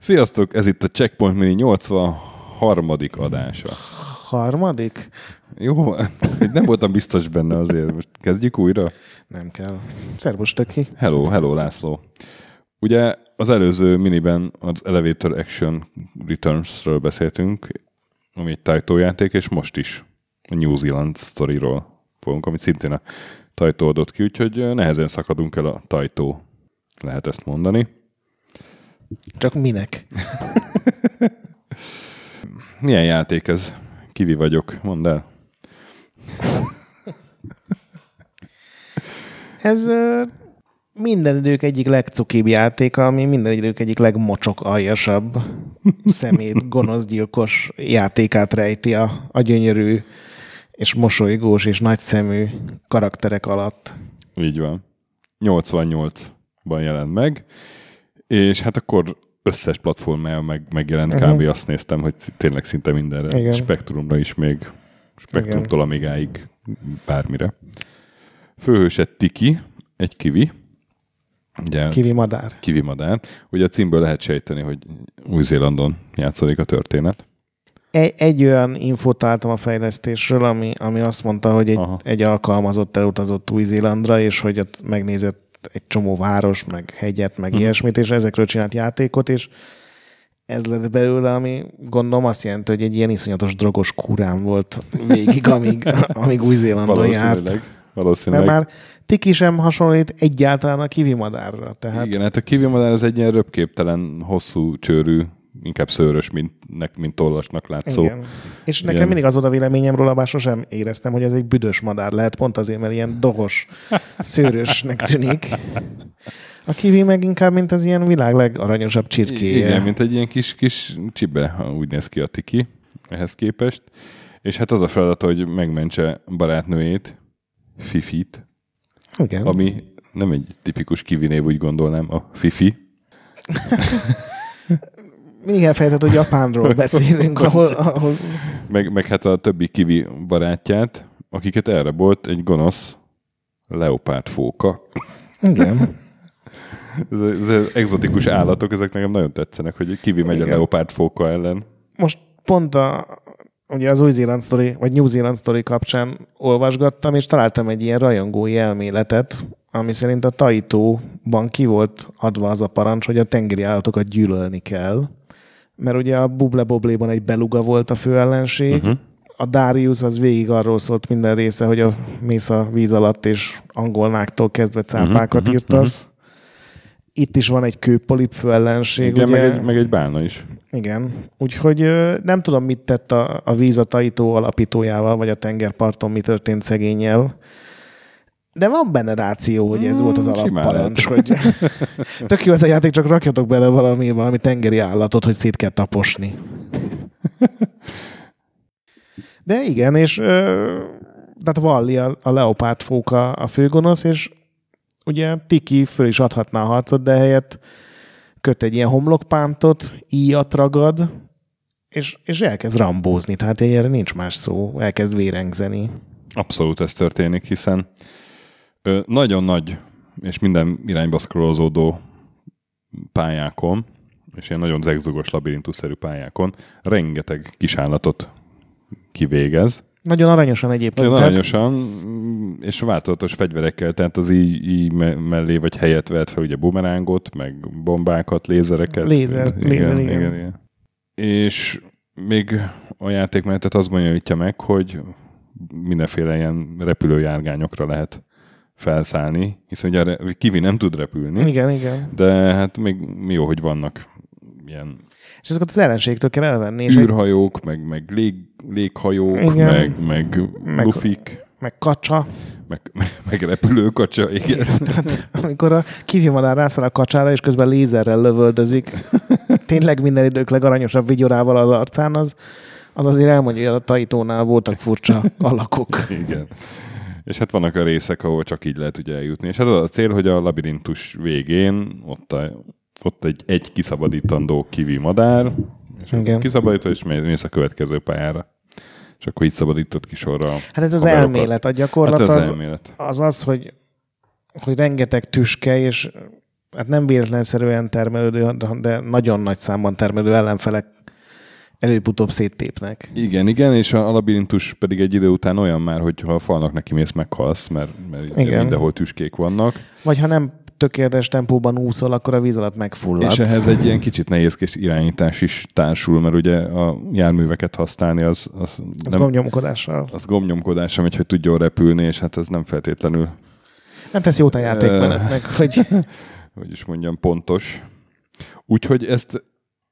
Sziasztok, ez itt a Checkpoint Mini 83. adása. Harmadik? Jó, nem voltam biztos benne azért. Most kezdjük újra? Nem kell. Szervus, Töki. Hello, hello László. Ugye az előző miniben az Elevator Action Returns-ről beszéltünk, ami egy Taito játék, és most is a New Zealand sztoriról fogunk, amit szintén a Taito adott ki, úgyhogy nehezen szakadunk el a Taito, lehet ezt mondani. Csak minek? Milyen játék ez? Kivi vagyok, mondd el. Ez minden idők egyik legcukibb játéka, ami minden idők egyik legmocsok aljasabb szemét, gonoszgyilkos játékát rejti a, a gyönyörű és mosolygós és nagyszemű karakterek alatt. Így van. 88-ban jelent meg, és hát akkor összes platformmal meg, megjelent Mhm. kb. azt néztem, hogy tényleg szinte mindenre. Igen. Spektrumra is még. Spektrumtól Amigáig bármire. Főhőse Tiki, egy kivi. Ugye, Kivi madár. kivi madár. Ugye a címből lehet sejteni, hogy Új-Zélandon játszódik a történet. Egy, egy olyan infót találtam a fejlesztésről, ami, ami azt mondta, hogy egy, Aha. egy alkalmazott elutazott Új-Zélandra, és hogy ott megnézett egy csomó város, meg hegyet, meg Mhm. ilyesmit, és ezekről csinált játékot, és ez lett belőle, ami gondolom azt jelenti, hogy egy ilyen iszonyatos drogos kurám volt végig, amíg, amíg Új-Zélandon járt. Valószínűleg. Mert már Tiki sem hasonlít egyáltalán a kivi madárra. Tehát Igen, hát a kivi madár az egy ilyen röpképtelen, hosszú csőrű, inkább szőrös, mint, nek, mint tollasnak látszó. Igen. És nekem Igen. mindig az volt a véleményem róla, bár sosem éreztem, hogy ez egy büdös madár lehet, pont azért, mert ilyen dohos, szőrösnek tűnik. A kivi meg inkább, mint az ilyen világ legaranyosabb csirkéje. Igen, mint egy ilyen kis, kis csibe, ha úgy néz ki a tiki ehhez képest. És hát az a feladat, hogy megmentse barátnőjét, Fifit, Igen. ami nem egy tipikus kivi név, úgy gondolnám, a Fifi. Mindig elfelejtett, hogy Japánról beszélünk, ahol, ahol Meg, meg hát a többi kivi barátját, akiket elrabolt egy gonosz leopárd fóka. igen. Ez, ez exotikus állatok, ezek nekem nagyon tetszenek, hogy kivi megy a leopárd fóka ellen. Most pont a, ugye az Új-Zéland sztori, vagy New Zealand sztori kapcsán olvasgattam, és találtam egy ilyen rajongói elméletet, ami szerint a Taitóban ki volt adva az a parancs, hogy a tengeri állatokat gyűlölni kell. Mert ugye a Buble Bobléban egy beluga volt a fő ellenség, uh-huh. a Darius az végig arról szólt minden része, hogy a mész a víz alatt, és angolnáktól kezdve cápákat uh-huh, írtasz. Itt is van egy kőpolip fő ellenség. Igen, ugye? meg egy, meg egy bálna is. Igen. Úgyhogy nem tudom, mit tett a, a víz a Taito alapítójával, vagy a tengerparton mi történt szegényel. De van benne ráció, hogy ez volt az Mm, alapparancs, hogy tök jó ez a játék, csak rakjatok bele valami, valami tengeri állatot, hogy szét kell taposni. De igen, és ö, tehát Valli a, a leopárd fóka a főgonosz, és ugye Tiki föl is adhatná a harcot, de helyett köt egy ilyen homlokpántot, íjat ragad, és, és elkezd rambózni, tehát erre nincs más szó, elkezd vérengzeni. Abszolút ez történik, hiszen ö, nagyon nagy és minden irányba scrollozódó pályákon, és ilyen nagyon zegzugos labirintusszerű pályákon rengeteg kisállatot kivégez. Nagyon aranyosan egyébként. Nagyon aranyosan, és változatos fegyverekkel, tehát az így, így me- mellé vagy helyet vehet fel ugye bumerángot, meg bombákat, lézereket. Lézer, lézer, igen. igen, igen. És még a játékmenetet az bonyolítja meg, hogy mindenféle ilyen repülőjárgányokra lehet felszállni, hiszen ugye a kivi nem tud repülni, Igen, igen. de hát még jó, hogy vannak ilyen És ezeket az ellenségtől kell elvenni. És egy, űrhajók, meg, meg lég, léghajók, Igen. meg, meg, Meg- lufik, meg kacsa. meg, meg, meg repülőkacsa, igen. Tehát amikor a kivimadár rászáll a kacsára, és közben lézerrel lövöldözik, tényleg minden idők legaranyosabb vigyorával az arcán, az, az azért elmondja, hogy a Taitónál voltak furcsa alakok. igen. És hát vannak a részek, ahol csak így lehet ugye eljutni. És hát az a cél, hogy a labirintus végén ott, a, ott egy, egy kiszabadítandó kivi madár, és Igen. kiszabadítod, és mész a következő pályára. és akkor így szabadított ki sorra. Hát ez az haverokat. elmélet. A gyakorlat Hát ez az, elmélet. az az, hogy, hogy rengeteg tüske, és hát nem véletlenszerűen termelődő, de nagyon nagy számban termelődő ellenfelek előbb-utóbb széttépnek. Igen, igen, és a labirintus pedig egy idő után olyan már, hogy ha a falnak neki mész, meghalsz, mert, mert Igen. mindenhol tüskék vannak. Vagy ha nem tökéletes tempóban úszol, akkor a víz alatt megfulladsz. És ehhez egy ilyen kicsit nehézkes irányítás is társul, mert ugye a járműveket használni az, az, Ez nem, gomnyomkodással. az gomnyomkodásra megy, hogy tudjon repülni, és hát ez nem feltétlenül, Nem teszi jót a játékmenetnek, hogy hogy is mondjam, pontos. Úgyhogy ezt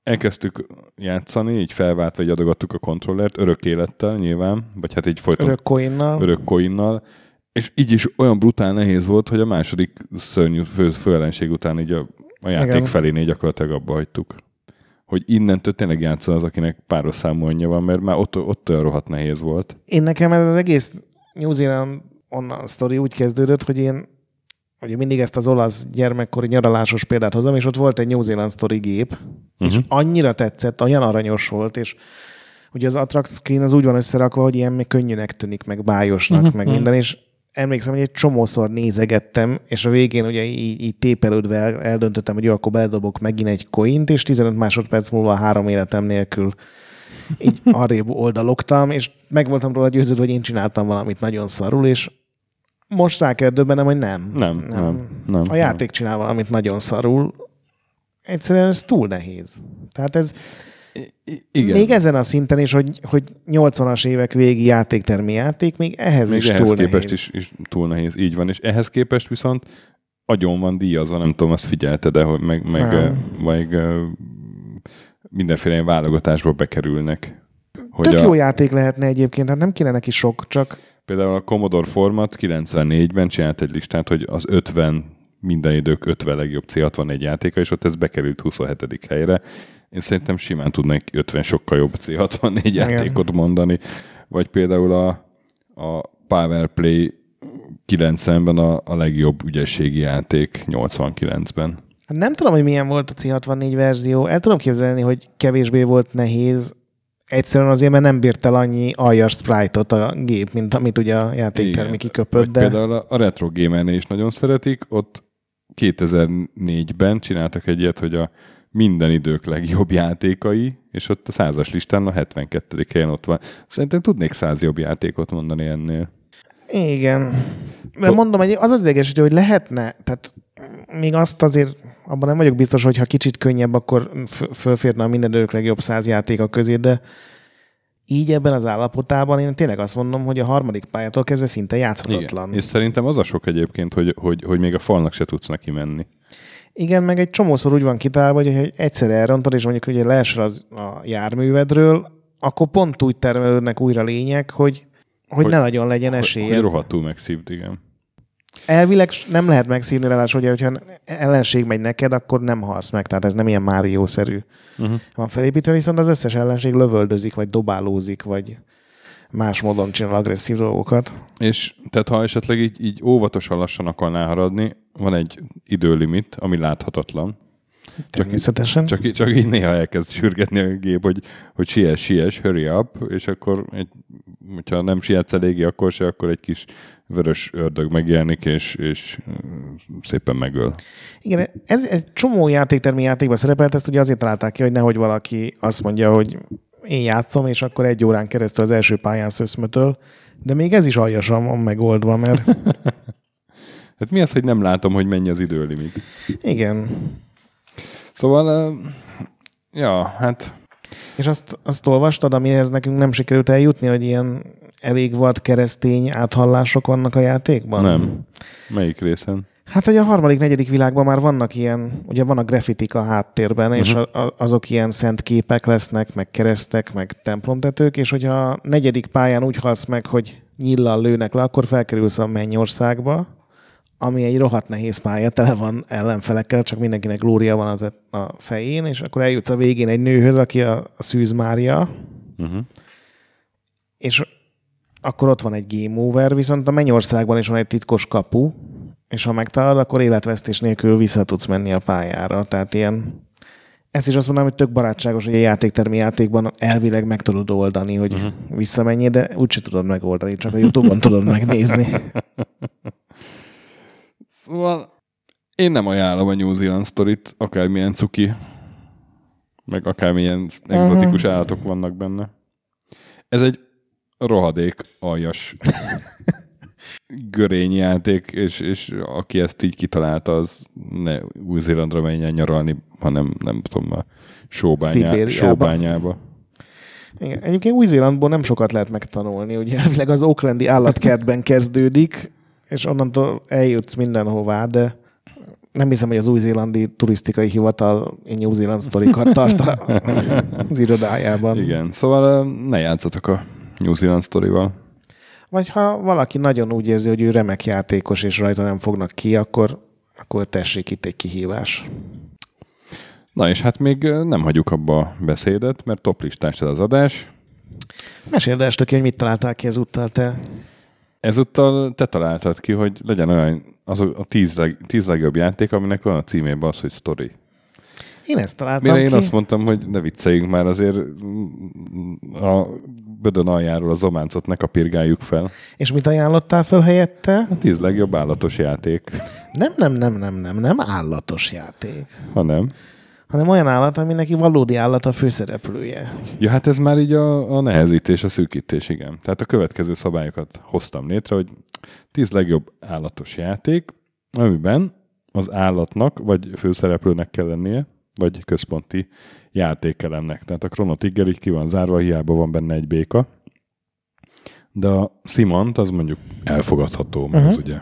elkezdtük játszani, így felváltva, így adogattuk a kontrollert, örök élettel nyilván, vagy hát így folyton örök coinnal. örök coinnal, és így is olyan brutál nehéz volt, hogy a második szörnyű fő, főellenség után így a, a játék Igen. felénél gyakorlatilag abba hagytuk. Hogy innentől tényleg játszol az, akinek páros számú anyja van, mert már ott, ott olyan rohadt nehéz volt. Én nekem ez az egész New Zealand onnan sztori úgy kezdődött, hogy én ugye mindig ezt az olasz gyermekkori nyaralásos példát hozom, és ott volt egy New Zealand Story gép, uh-huh. és annyira tetszett, olyan aranyos volt, és ugye az attract screen az úgy van összerakva, hogy ilyen még könnyűnek tűnik, meg bájosnak, uh-huh. meg minden, és emlékszem, hogy egy csomószor nézegettem, és a végén ugye így, így tépelődve el- eldöntöttem, hogy jó, akkor beledobok megint egy coint, és 15 másodperc múlva három életem nélkül így arrébb oldalogtam, és meg voltam róla győződve, hogy én csináltam valamit nagyon szarul, és most rá kell döbbenem, hogy nem. Nem, nem, nem, A játék csinál valamit nagyon szarul. Egyszerűen ez túl nehéz. Tehát ez I- igen. még ezen a szinten is, hogy, hogy 80-as évek végi játéktermi játék, még ehhez Még is ehhez túl képest nehéz. is, is túl nehéz, így van. És ehhez képest viszont agyon van díjazva, nem tudom, azt figyelte, de hogy meg, meg, Nem. meg mindenféle válogatásba bekerülnek. Hogy Tök a, jó játék lehetne egyébként, hát nem kéne neki sok, csak Például a Commodore Format 94-ben csinált egy listát, hogy az 50 minden idők 50 legjobb C64 játéka, és ott ez bekerült 27. helyre. Én szerintem simán tudnék 50 sokkal jobb C64 játékot mondani. Vagy például a, a Power Play 90-ben a, a legjobb ügyességi játék 89-ben. Hát nem tudom, hogy milyen volt a C64 verzió. El tudom képzelni, hogy kevésbé volt nehéz. Egyszerűen azért, mert nem bírt el annyi aljas sprite-ot a gép, mint amit ugye a játéktermi kiköpött, de Például a- Retro Gamernél is nagyon szeretik, ott 2004-ben csináltak egy ilyet, hogy a minden idők legjobb játékai, és ott a százas listán a 72. helyen ott van. Szerintem tudnék száz jobb játékot mondani ennél. igen. To- mondom, hogy az az idegesítő, hogy lehetne, tehát még azt azért, abban nem vagyok biztos, hogy ha kicsit könnyebb, akkor fölférne a minden idők legjobb száz játéka közé, de így ebben az állapotában én tényleg azt mondom, hogy a harmadik pályától kezdve szinte játszhatatlan. Igen. És szerintem az a sok egyébként, hogy, hogy, hogy még a falnak se tudsz neki menni. Igen, meg egy csomószor úgy van kitálva, hogy ha egyszer elrontod, és mondjuk ugye leesel az a járművedről, akkor pont úgy termelődnek újra lények, hogy, hogy, Hogy- ne nagyon legyen esélyed. hogy rohadtul megszívd, igen. Elvileg nem lehet megszívni ráadásul, hogy hogyha ellenség megy neked, akkor nem halsz meg, tehát ez nem ilyen Mario-szerű Uh-huh. van felépítve, viszont az összes ellenség lövöldözik, vagy dobálózik, vagy más módon csinál agresszív dolgokat. És tehát ha esetleg így, így óvatosan lassan akarnál haradni, van egy időlimit, ami láthatatlan. Természetesen. Csak, í- csak így néha elkezd sürgetni a gép, hogy, hogy siess, siess, hurry up, és akkor, egy, hogyha nem sietsz eléggé, akkor se, akkor egy kis vörös ördög megjelenik, és, és ö, szépen megöl. Igen, ez, ez csomó játéktermi játékban szerepelt, ezt ugye azért találták ki, hogy nehogy valaki azt mondja, hogy én játszom, és akkor egy órán keresztül az első pályán szöszmötöl, de még ez is aljasan van megoldva, mert Hát mi az, hogy nem látom, hogy mennyi az időlimit? igen. Szóval, ja, hát És azt, azt olvastad, amihez nekünk nem sikerült eljutni, hogy ilyen elég vad keresztény áthallások vannak a játékban? nem. Melyik részen? Hát, hogy a harmadik, negyedik világban már vannak ilyen, ugye van a grafitik a háttérben, uh-huh. és a, a, azok ilyen szent képek lesznek, meg keresztek, meg templomtetők, és hogyha a negyedik pályán úgy halsz meg, hogy nyillal lőnek le, akkor felkerülsz a mennyországba, ami egy rohadt nehéz pálya, tele van ellenfelekkel, csak mindenkinek glória van az a fején, és akkor eljutsz a végén egy nőhöz, aki a, a Szűz Mária, Uh-huh. és akkor ott van egy game over, viszont a mennyországban is van egy titkos kapu, és ha megtalálod, akkor életvesztés nélkül vissza tudsz menni a pályára. Tehát ilyen Ezt is azt mondanám, hogy tök barátságos, hogy a játéktermi játékban elvileg meg tudod oldani, hogy uh-huh. visszamenjél, de úgyse tudod megoldani, csak a Youtube-on tudod megnézni. Szóval én nem ajánlom a New Zealand sztorit, akármilyen cuki, meg akármilyen egzotikus uh-huh. állatok vannak benne. Ez egy rohadék aljas görény játék, és, és aki ezt így kitalálta, az ne Új-Zélandra menjen nyaralni, hanem nem tudom, a sóbányá, sóbányába. Igen. Egyébként Új-Zélandból nem sokat lehet megtanulni, ugye elvileg az Oaklandi állatkertben kezdődik, és onnantól eljutsz mindenhová, de nem hiszem, hogy az új-zélandi turisztikai hivatal New Zealand sztorikat tart az irodájában. Igen, szóval ne játszatok a New Zealand sztorival. Vagy ha valaki nagyon úgy érzi, hogy ő remek játékos, és rajta nem fognak ki, akkor, akkor tessék itt egy kihívás. Na és hát még nem hagyjuk abba a beszédet, mert toplistás ez az adás. Meséld el, hogy mit találtál ki ezúttal te. Ezúttal te találtad ki, hogy legyen olyan az a tíz, leg, tíz legjobb játék, aminek van a címében az, hogy story. Én ezt találtam Mire ki. én azt mondtam, hogy ne vicceljünk már, azért a bödön aljáról a zománcot ne kapirgáljuk fel. És mit ajánlottál fel helyette? A tíz legjobb állatos játék. Nem, nem, nem, nem, nem, nem állatos játék. Ha nem hanem olyan állat, ami neki valódi állat a főszereplője. Ja, hát ez már így a, a nehezítés, a szűkítés, igen. Tehát a következő szabályokat hoztam létre, hogy tíz legjobb állatos játék, amiben az állatnak, vagy főszereplőnek kell lennie, vagy központi játékelemnek. Tehát a Chrono Trigger így ki van zárva, hiába van benne egy béka. De a Simont az mondjuk elfogadható, mert uh-huh. az ugye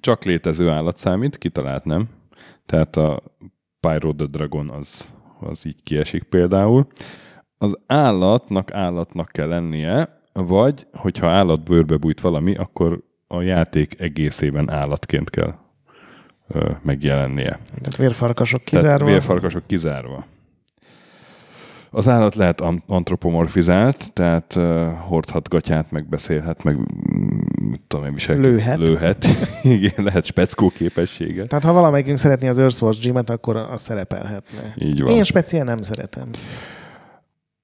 csak létező állat számít, kitalált nem. Tehát a Pyro the Dragon az, az így kiesik például. Az állatnak állatnak kell lennie, vagy hogyha állatbőrbe bújt valami, akkor a játék egészében állatként kell ö, megjelennie. Tehát vérfarkasok kizárva? Tehát vérfarkasok kizárva. Az állat lehet antropomorfizált, tehát uh, hordhat gatyát, meg beszélhet, meg mit tudom én, visel, lőhet. lőhet. Igen, lehet speckó képessége. Tehát ha valamelyikünk szeretné az Earthwatch Gym-et, akkor az szerepelhetne. Így van. Én speciál nem szeretem.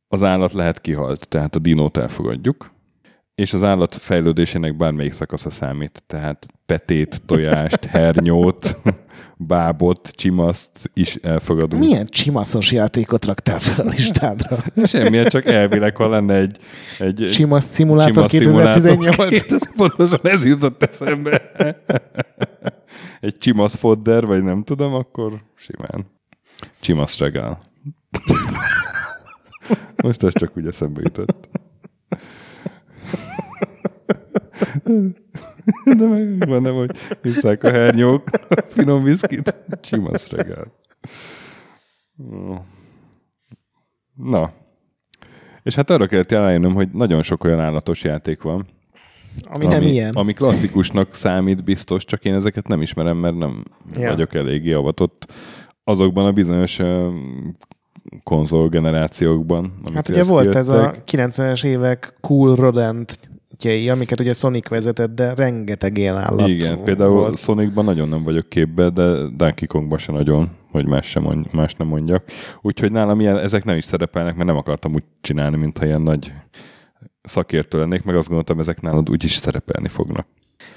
Az állat lehet kihalt, tehát a dinót elfogadjuk és az állat fejlődésének bármelyik szakasza számít. Tehát petét, tojást, hernyót, bábot, csimaszt is elfogadunk. Milyen csimaszos játékot raktál fel a listádra? Semmilyen, csak elvileg, ha lenne egy... egy Csimasz szimulátor csimasz 2018. Ez pontosan ez jutott eszembe. egy csimasz fodder, vagy nem tudom, akkor simán. Csimasz regál. Most ez csak úgy eszembe jutott. De meg van, nem, hogy visszák a hernyók, a finom viszkit, csimasz reggel. Na. És hát arra kellett rájönnöm, hogy nagyon sok olyan állatos játék van, ami, ami nem ilyen. Ami klasszikusnak számít biztos, csak én ezeket nem ismerem, mert nem ja. vagyok eléggé avatott azokban a bizonyos konzol generációkban. Hát ugye volt ez a 90-es évek Cool Rodent projektjei, amiket ugye Sonic vezetett, de rengeteg ilyen állat Igen, például volt. Sonicban nagyon nem vagyok képbe, de Donkey Kongban se nagyon, hogy más, sem mondj, más nem mondjak. Úgyhogy nálam ilyen, ezek nem is szerepelnek, mert nem akartam úgy csinálni, mintha ilyen nagy szakértő lennék, meg azt gondoltam, ezek nálad úgy is szerepelni fognak.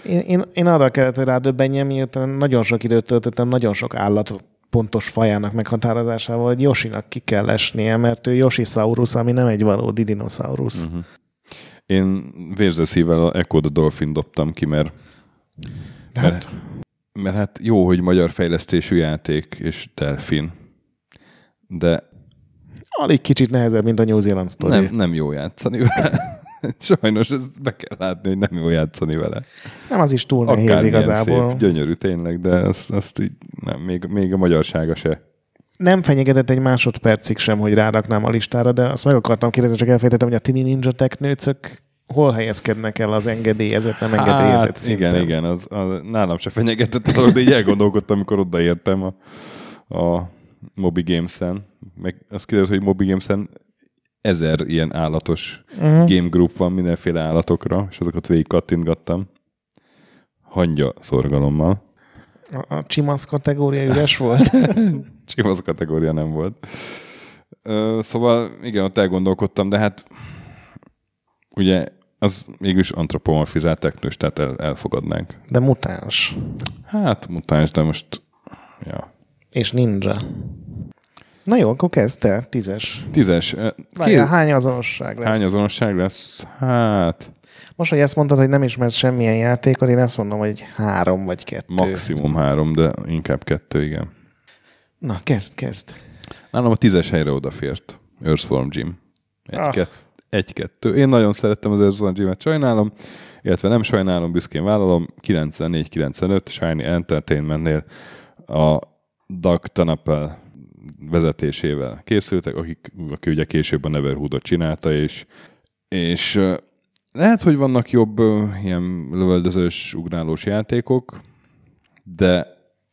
Én, én, én arra kellett, hogy rádöbbenjem, miután nagyon sok időt töltöttem, nagyon sok állat pontos fajának meghatározásával, hogy Josinak ki kell esnie, mert ő Yoshisaurus, ami nem egy valódi dinoszaurusz. Uh-huh. Én vérzőszívvel a Echo the Dolphin dobtam ki, mert, hát. mert, mert hát jó, hogy magyar fejlesztésű játék és delfin, de alig kicsit nehezebb, mint a New Zealand story. Nem, nem jó játszani. Sajnos ezt be kell látni, hogy nem jó játszani vele. Nem, az is túl Akár nehéz igazából. Szép, gyönyörű tényleg, de azt, azt így nem, még, még a magyarsága se. Nem fenyegetett egy másodpercig sem, hogy ráraknám a listára, de azt meg akartam kérdezni, csak elfejtettem, hogy a Tini Ninja Technőcök hol helyezkednek el az engedélyezett, nem engedélyezett hát, szinten? Igen, igen, az, az, nálam se fenyegetett a dolog, de így elgondolkodtam, amikor odaértem a, a Moby Games-en. Meg azt kiderült, hogy Moby Games-en ezer ilyen állatos uh-huh. game group van mindenféle állatokra, és azokat végig kattintgattam. Hangya szorgalommal. A, a csimasz kategória üres volt? Csimasz kategória nem volt. Ö, szóval igen, ott elgondolkodtam, de hát ugye az mégis antropomorfizált teknős, tehát el, elfogadnánk. De mutáns. Hát mutáns, de most ja. És ninja. Na jó, akkor kezd te, tízes. Tízes. Várjál, hány azonosság lesz? hány azonosság lesz? Hát Most, hogy ezt mondtad, hogy nem ismersz semmilyen játékot, én azt mondom, hogy három vagy kettő. maximum három, de inkább kettő, igen. Na, kezd, kezd. Nálam a tízes helyre odafért. Earthworm Jim. Ah. Egy-kettő. Egy-kettő. Én nagyon szerettem az Earthworm Jim-et, sajnálom, illetve nem sajnálom, büszkén vállalom. 94-95 Shiny Entertainmentnél a Doug Tanapel vezetésével készültek, akik, aki ugye később a Neverhoodot csinálta, és, és lehet, hogy vannak jobb ilyen lövöldözős, ugrálós játékok, de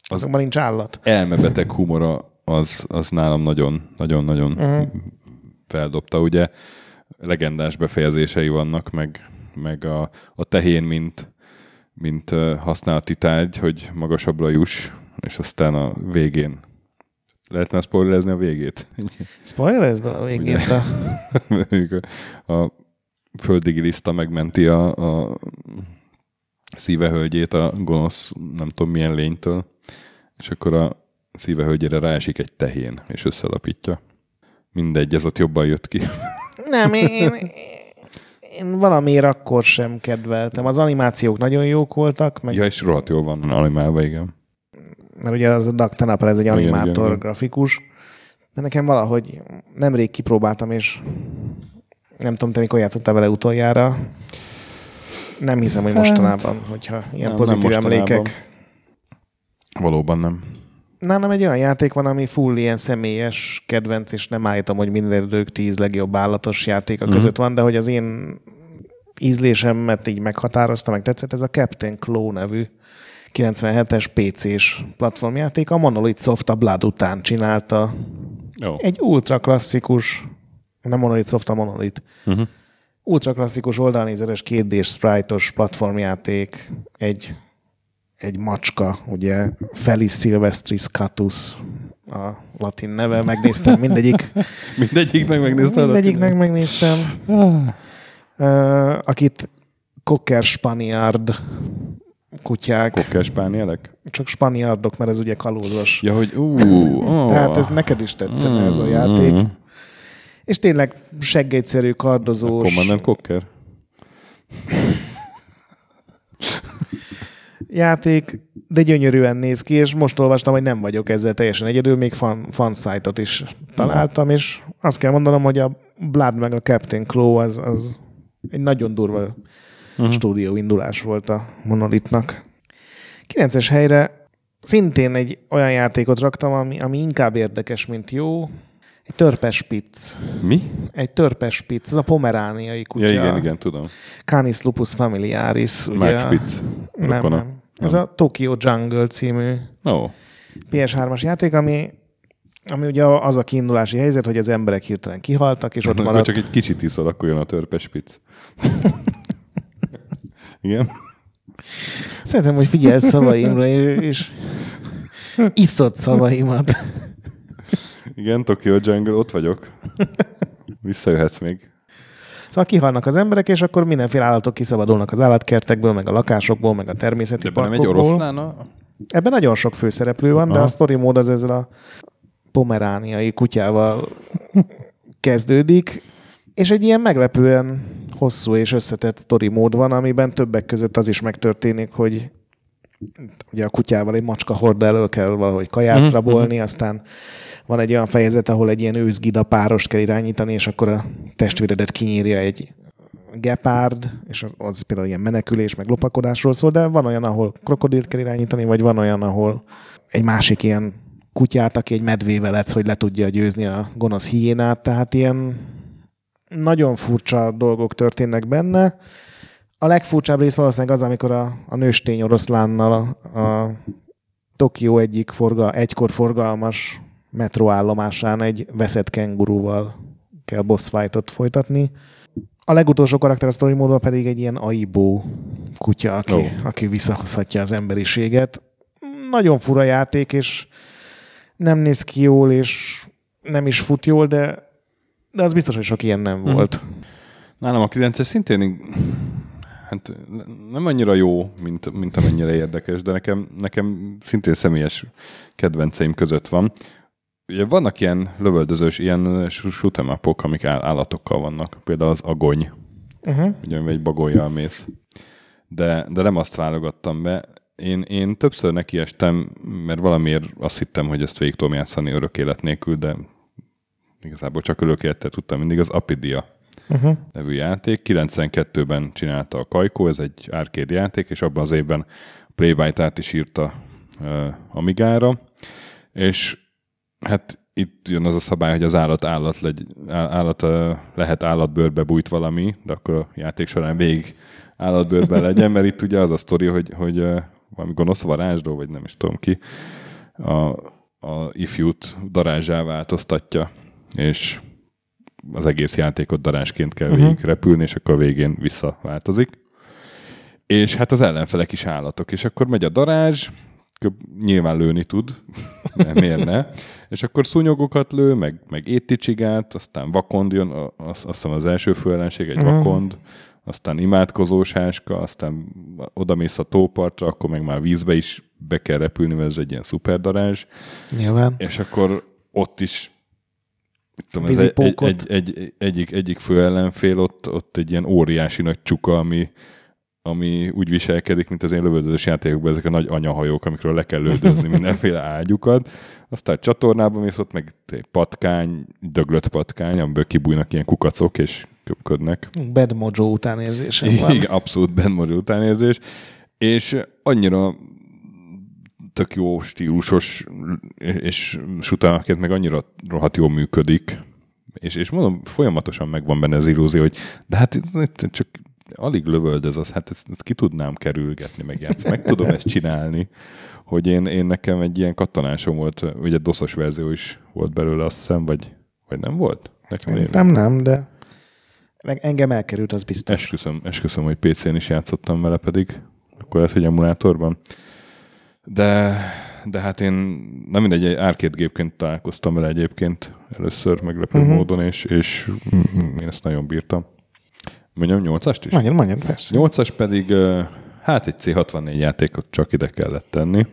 az Azonban nincs állat. elmebeteg humora az, az nálam nagyon, nagyon, nagyon Mhm. feldobta. Ugye legendás befejezései vannak, meg, meg a, a tehén, mint, mint használati tárgy, hogy magasabbra juss, és aztán a végén lehetne spoilerezni a végét? Spoilerezd a végét. A... Mondjuk a, a földi liszta megmenti a, a szívehölgyét a gonosz, nem tudom milyen lénytől, és akkor a szívehölgyére ráesik egy tehén, és összelapítja. Mindegy, ez ott jobban jött ki. Nem, én, én, én valamiért akkor sem kedveltem. Az animációk nagyon jók voltak, meg, Ja, és rohadt jól van animálva, igen. Mert ugye az a Doug Tanapel, ez egy Igen, animátor, igen, igen. grafikus. De nekem valahogy nemrég kipróbáltam, és nem tudom, te mikor játszottál vele utoljára. Nem hiszem, hogy Hát, mostanában, hogyha ilyen nem, pozitív nem emlékek. Valóban nem. Nálam egy olyan játék van, ami full ilyen személyes kedvenc, és nem állítom, hogy minden idők tíz legjobb állatos játéka Mhm. között van, de hogy az én ízlésemet így meghatározta, meg tetszett, ez a Captain Claw nevű 97-es PC-s platformjáték. A Monolith Soft a Blood után csinálta. Jó. Egy ultra klasszikus, nem Monolith Soft, a Monolith. Uh-huh. Ultra klasszikus oldalnézetes 2D-s sprite-os platformjáték, egy, egy macska, ugye Felis Silvestris Catus a latin neve, megnéztem mindegyik, Mindegyiknek megnézted? mindegyiknek megnéztem, uh, akit Cocker Spaniard kutyák, Kokkás spánielek? csak spaniardok, mert ez ugye kalózos. Ja, hogy ú. Tehát ez neked is tetszene ez a játék. Mm. És tényleg seggegyszerű, kardozós. Commandant Cocker? játék, de gyönyörűen néz ki, és most olvastam, hogy nem vagyok ezzel teljesen egyedül, még fan, fan site-ot is találtam, és azt kell mondanom, hogy a Blood meg a Captain Claw az, az egy nagyon durva uh-huh. stúdió indulás volt a Monolitnak. 9-es helyre szintén egy olyan játékot raktam, ami, ami inkább érdekes, mint jó. Egy törpes spitz. Mi? Egy törpes spitz, ez a pomerániai kutya. Ja, igen, igen, tudom. Canis lupus familiaris. Ugye, Mike Spitz. nem, nem. Ez a Tokyo Jungle című Ó, PS3-as játék, ami, ami ugye az a kiindulási helyzet, hogy az emberek hirtelen kihaltak, és ott maradt. csak egy kicsit iszol, akkor jön a törpes spitz. igen? Szeretem, hogy figyelsz szavaimra, és iszod szavaimat. Igen, Tokyo Jungle, ott vagyok. Visszajöhetsz még. Szóval kihalnak az emberek, és akkor mindenféle állatok kiszabadulnak az állatkertekből, meg a lakásokból, meg a természeti De ebben nem egy parkokból. oroszlán a... Ebben nagyon sok főszereplő van, de Aha. a story mód az ezzel a pomerániai kutyával kezdődik, és egy ilyen meglepően hosszú és összetett story mód van, amiben többek között az is megtörténik, hogy ugye a kutyával egy macska horda elől kell valahogy kaját Mhm, rabolni, aztán van egy olyan fejezet, ahol egy ilyen őzgida párost kell irányítani, és akkor a testvéredet kinyírja egy gepárd, és az például ilyen menekülés, meg lopakodásról szól, de van olyan, ahol krokodilt kell irányítani, vagy van olyan, ahol egy másik ilyen kutyát, aki egy medvével edz, hogy le tudja győzni a gonosz hiénát, tehát ilyen nagyon furcsa dolgok történnek benne. A legfurcsább rész valószínűleg az, amikor a, a nőstény oroszlánnal a, a Tokió egyik forga, egykor forgalmas metroállomásán egy veszett kengurúval kell boss fightot folytatni. A legutolsó karakter a story módban pedig egy ilyen aibó kutya, aki, oh. aki visszahozhatja az emberiséget. Nagyon fura játék, és nem néz ki jól, és nem is fut jól, de, de az biztos, hogy sok ilyen nem Mhm. volt. Nálam a 9 szintén hát nem annyira jó, mint, mint amennyire érdekes, de nekem, nekem szintén személyes kedvenceim között van. Ugye vannak ilyen lövöldözős, ilyen shoot'em upok, amik áll- állatokkal vannak. Például az agony, Uh-huh. ugye egy bagolyjal mész. De, de nem azt válogattam be. Én, én többször nekiestem, mert valamiért azt hittem, hogy ezt végig tudom játszani örök élet nélkül, de igazából csak örök élettel tudtam mindig, az Apidia Uh-huh. nevű játék. 92-ben csinálta a Kajko, ez egy arcade játék, és abban az évben Playbite-át is írta uh, Amigára, és hát itt jön az a szabály, hogy az állat, állat, legy, állat uh, lehet állatbőrbe bújt valami, de akkor a játék során végig állatbőrben legyen, mert itt ugye az a sztori, hogy, hogy uh, valami gonosz varázsló, vagy nem is tudom ki, a, a ifjút darázsá változtatja, és az egész játékot darásként kell Mhm. végig repülni, és akkor a végén visszaváltozik. És hát az ellenfelek is állatok, és akkor megy a darázs, nyilván lőni tud, de miért ne? És akkor szúnyogokat lő, meg, meg étticsigát, aztán vakond jön, azt, azt hiszem az első főellenség egy Mhm. vakond, aztán imádkozós háska, aztán odamész a tópartra, akkor meg már vízbe is be kell repülni, mert ez egy ilyen szuperdarázs Nyilván. és akkor ott is tudom, ez egy, egy, egy, egy, egyik, egyik fő ellenfél, ott, ott egy ilyen óriási nagy csuka, ami, ami úgy viselkedik, mint az én lövöldözős játékokban ezek a nagy anyahajók, amikről le kell lődözni mindenféle ágyukat. Aztán csatornában mész, ott meg egy patkány, döglött patkány, amiből kibújnak ilyen kukacok, és köpködnek. Bad Mojo után érzésem van. Igen, abszolút Ben Mori utánérzés. És annyira tök jó stílusos, és sutánaként meg annyira rohadt jól működik. És, és mondom, folyamatosan megvan benne az illúzió, hogy de hát itt, itt csak alig lövöldöz az, hát ezt, ezt ki tudnám kerülgetni, meg játszani. Meg tudom ezt csinálni, hogy én, én nekem egy ilyen katonásom volt, ugye doszos verzió is volt belőle, azt hiszem, vagy, vagy nem volt? Nekem Nem, nem, de engem elkerült, az biztos. Esküszöm, esküszöm, hogy PC-n is játszottam vele pedig. Akkor lehet, hogy emulátorban. De, de hát én, nem mindegy, egy arcade gépként találkoztam vele egyébként először meglepő uh-huh. módon, és, és én ezt nagyon bírtam. Mondjam, 8-ast is? Mondjad, mondjad, persze. 8-as pedig, hát egy C64 játékot csak ide kellett tenni.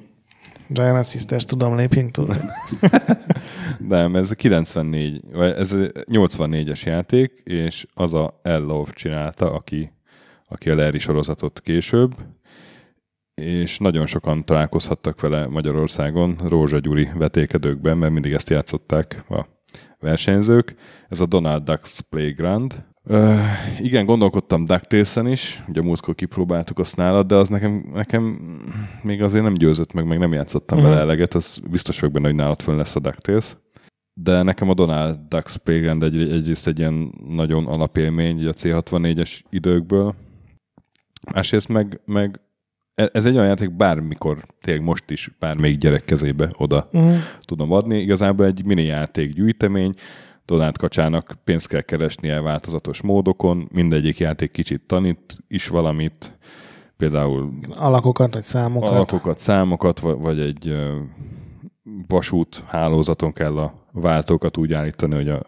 Giant Sisters, tudom, lépjünk túl. De ez a 94, vagy ez a 84-es játék, és az a L-Love csinálta, aki, aki a Larry sorozatot később, és nagyon sokan találkozhattak vele Magyarországon Rózsa Gyuri vetékedőkben, mert mindig ezt játszották a versenyzők. Ez a Donald Ducks Playground. Ö, igen, gondolkodtam DuckTales-en is, ugye múltkor kipróbáltuk azt nálad, de az nekem, nekem még azért nem győzött meg, meg nem játszottam uh-huh. vele eleget, az biztos vagyok benne, hogy nálad fönn lesz a DuckTales. De nekem a Donald Ducks Playground egy, egyrészt egy ilyen nagyon alapélmény a C64-es időkből, másrészt meg, meg ez egy olyan játék, bármikor, tényleg most is bármelyik gyerek kezébe oda Uh-huh. tudom adni. Igazából egy mini játék gyűjtemény, Donát Kacsának pénzt kell keresnie változatos módokon, mindegyik játék kicsit tanít is valamit, például Alakokat, vagy számokat. alakokat, számokat, va- vagy egy vasút hálózaton kell a váltókat úgy állítani, hogy a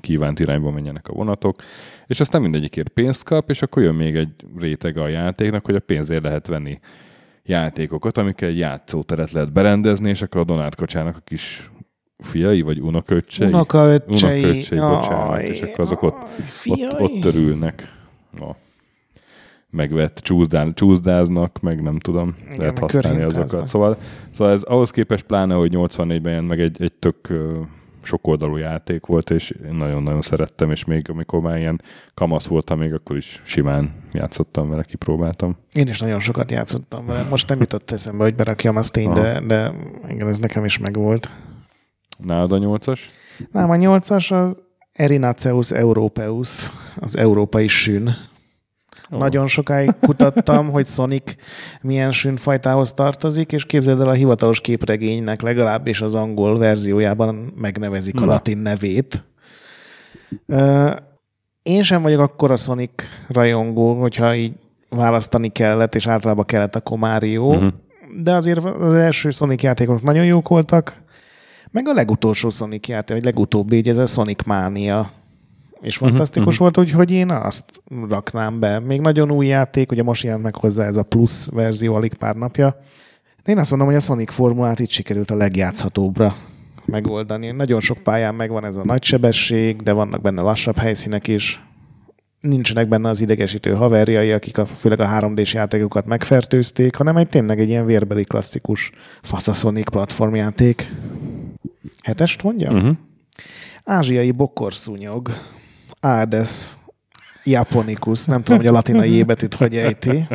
kívánt irányba menjenek a vonatok, és aztán mindegyikért pénzt kap, és akkor jön még egy rétege a játéknak, hogy a pénzért lehet venni játékokat, amikkel egy játszóteret lehet berendezni, és akkor a Donát Kacsának a kis fiai, vagy unoköccsei, Unokaöccsei. unoköccsei, bocsánat, és akkor azok ott, jaj, ott, ott törülnek. No. Megvett csúszdál, csúszdáznak, meg nem tudom, Igen, lehet használni azokat. Szóval, szóval ez ahhoz képest pláne, hogy 84-ben jelent meg egy, egy tök sokoldalú játék volt, és én nagyon-nagyon szerettem, és még amikor már ilyen kamasz voltam, még akkor is simán játszottam vele, kipróbáltam. Én is nagyon sokat játszottam vele. Most nem jutott eszembe, hogy berakjam azt én, de, de igen, ez nekem is megvolt. Nálad a nyolcas? Nem, a nyolcas az Erinaceus europeus, az európai sün. Ó. Nagyon sokáig kutattam, hogy Sonic milyen sünfajtához tartozik, és képzeld el a hivatalos képregénynek legalábbis az angol verziójában megnevezik a latin nevét. Én sem vagyok akkora Sonic rajongó, hogyha így választani kellett, és általában kellett, akkor Mario, Mhm. de azért az első Sonic játékok nagyon jók voltak, Meg a legutolsó Sonic játék, vagy legutóbbi, így ez a Sonic Mania. És fantasztikus uh-huh, volt, hogy, hogy én azt raknám be. Még nagyon új játék, ugye most jelent meg hozzá ez a plusz verzió alig pár napja. Én azt mondom, hogy a Sonic formulát itt sikerült a legjátszhatóbbra megoldani. Nagyon sok pályán megvan ez a nagy sebesség, de vannak benne lassabb helyszínek is. Nincsenek benne az idegesítő haverjai, akik a, főleg a 3D-s játékokat megfertőzték, hanem egy tényleg egy ilyen vérbeli klasszikus Faszasonic platformjáték. Hetest mondja? Uh-huh. Ázsiai bokorszúnyog. Ades japonicus, nem tudom, hogy a latinai ébetűt hogy ejti.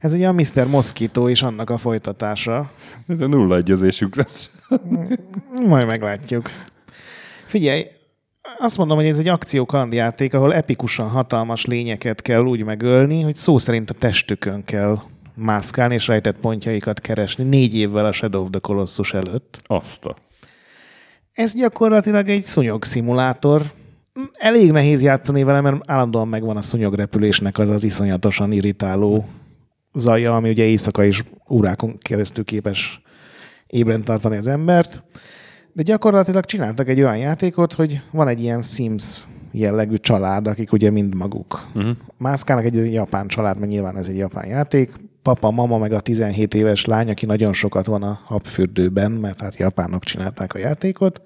Ez ugye a Mr. Mosquito és annak a folytatása. Ez a nulla egyezésük lesz. Majd meglátjuk. Figyelj, azt mondom, hogy ez egy akciókandjáték, ahol epikusan hatalmas lényeket kell úgy megölni, hogy szó szerint a testükön kell mászkálni és rejtett pontjaikat keresni négy évvel a Shadow of the Colossus előtt. Azt a. Ez gyakorlatilag egy szúnyog szimulátor. Elég nehéz játszani vele, mert állandóan megvan a szúnyogrepülésnek az az iszonyatosan irritáló zaja, ami ugye éjszaka is órákon keresztül képes ébren tartani az embert. De gyakorlatilag csináltak egy olyan játékot, hogy van egy ilyen Sims jellegű család, akik ugye mind maguk uh-huh. mászkálnak, egy japán család, mert nyilván ez egy japán játék. Papa, mama, meg a 17 éves lány, aki nagyon sokat van a habfürdőben, mert hát japánok csinálták a játékot.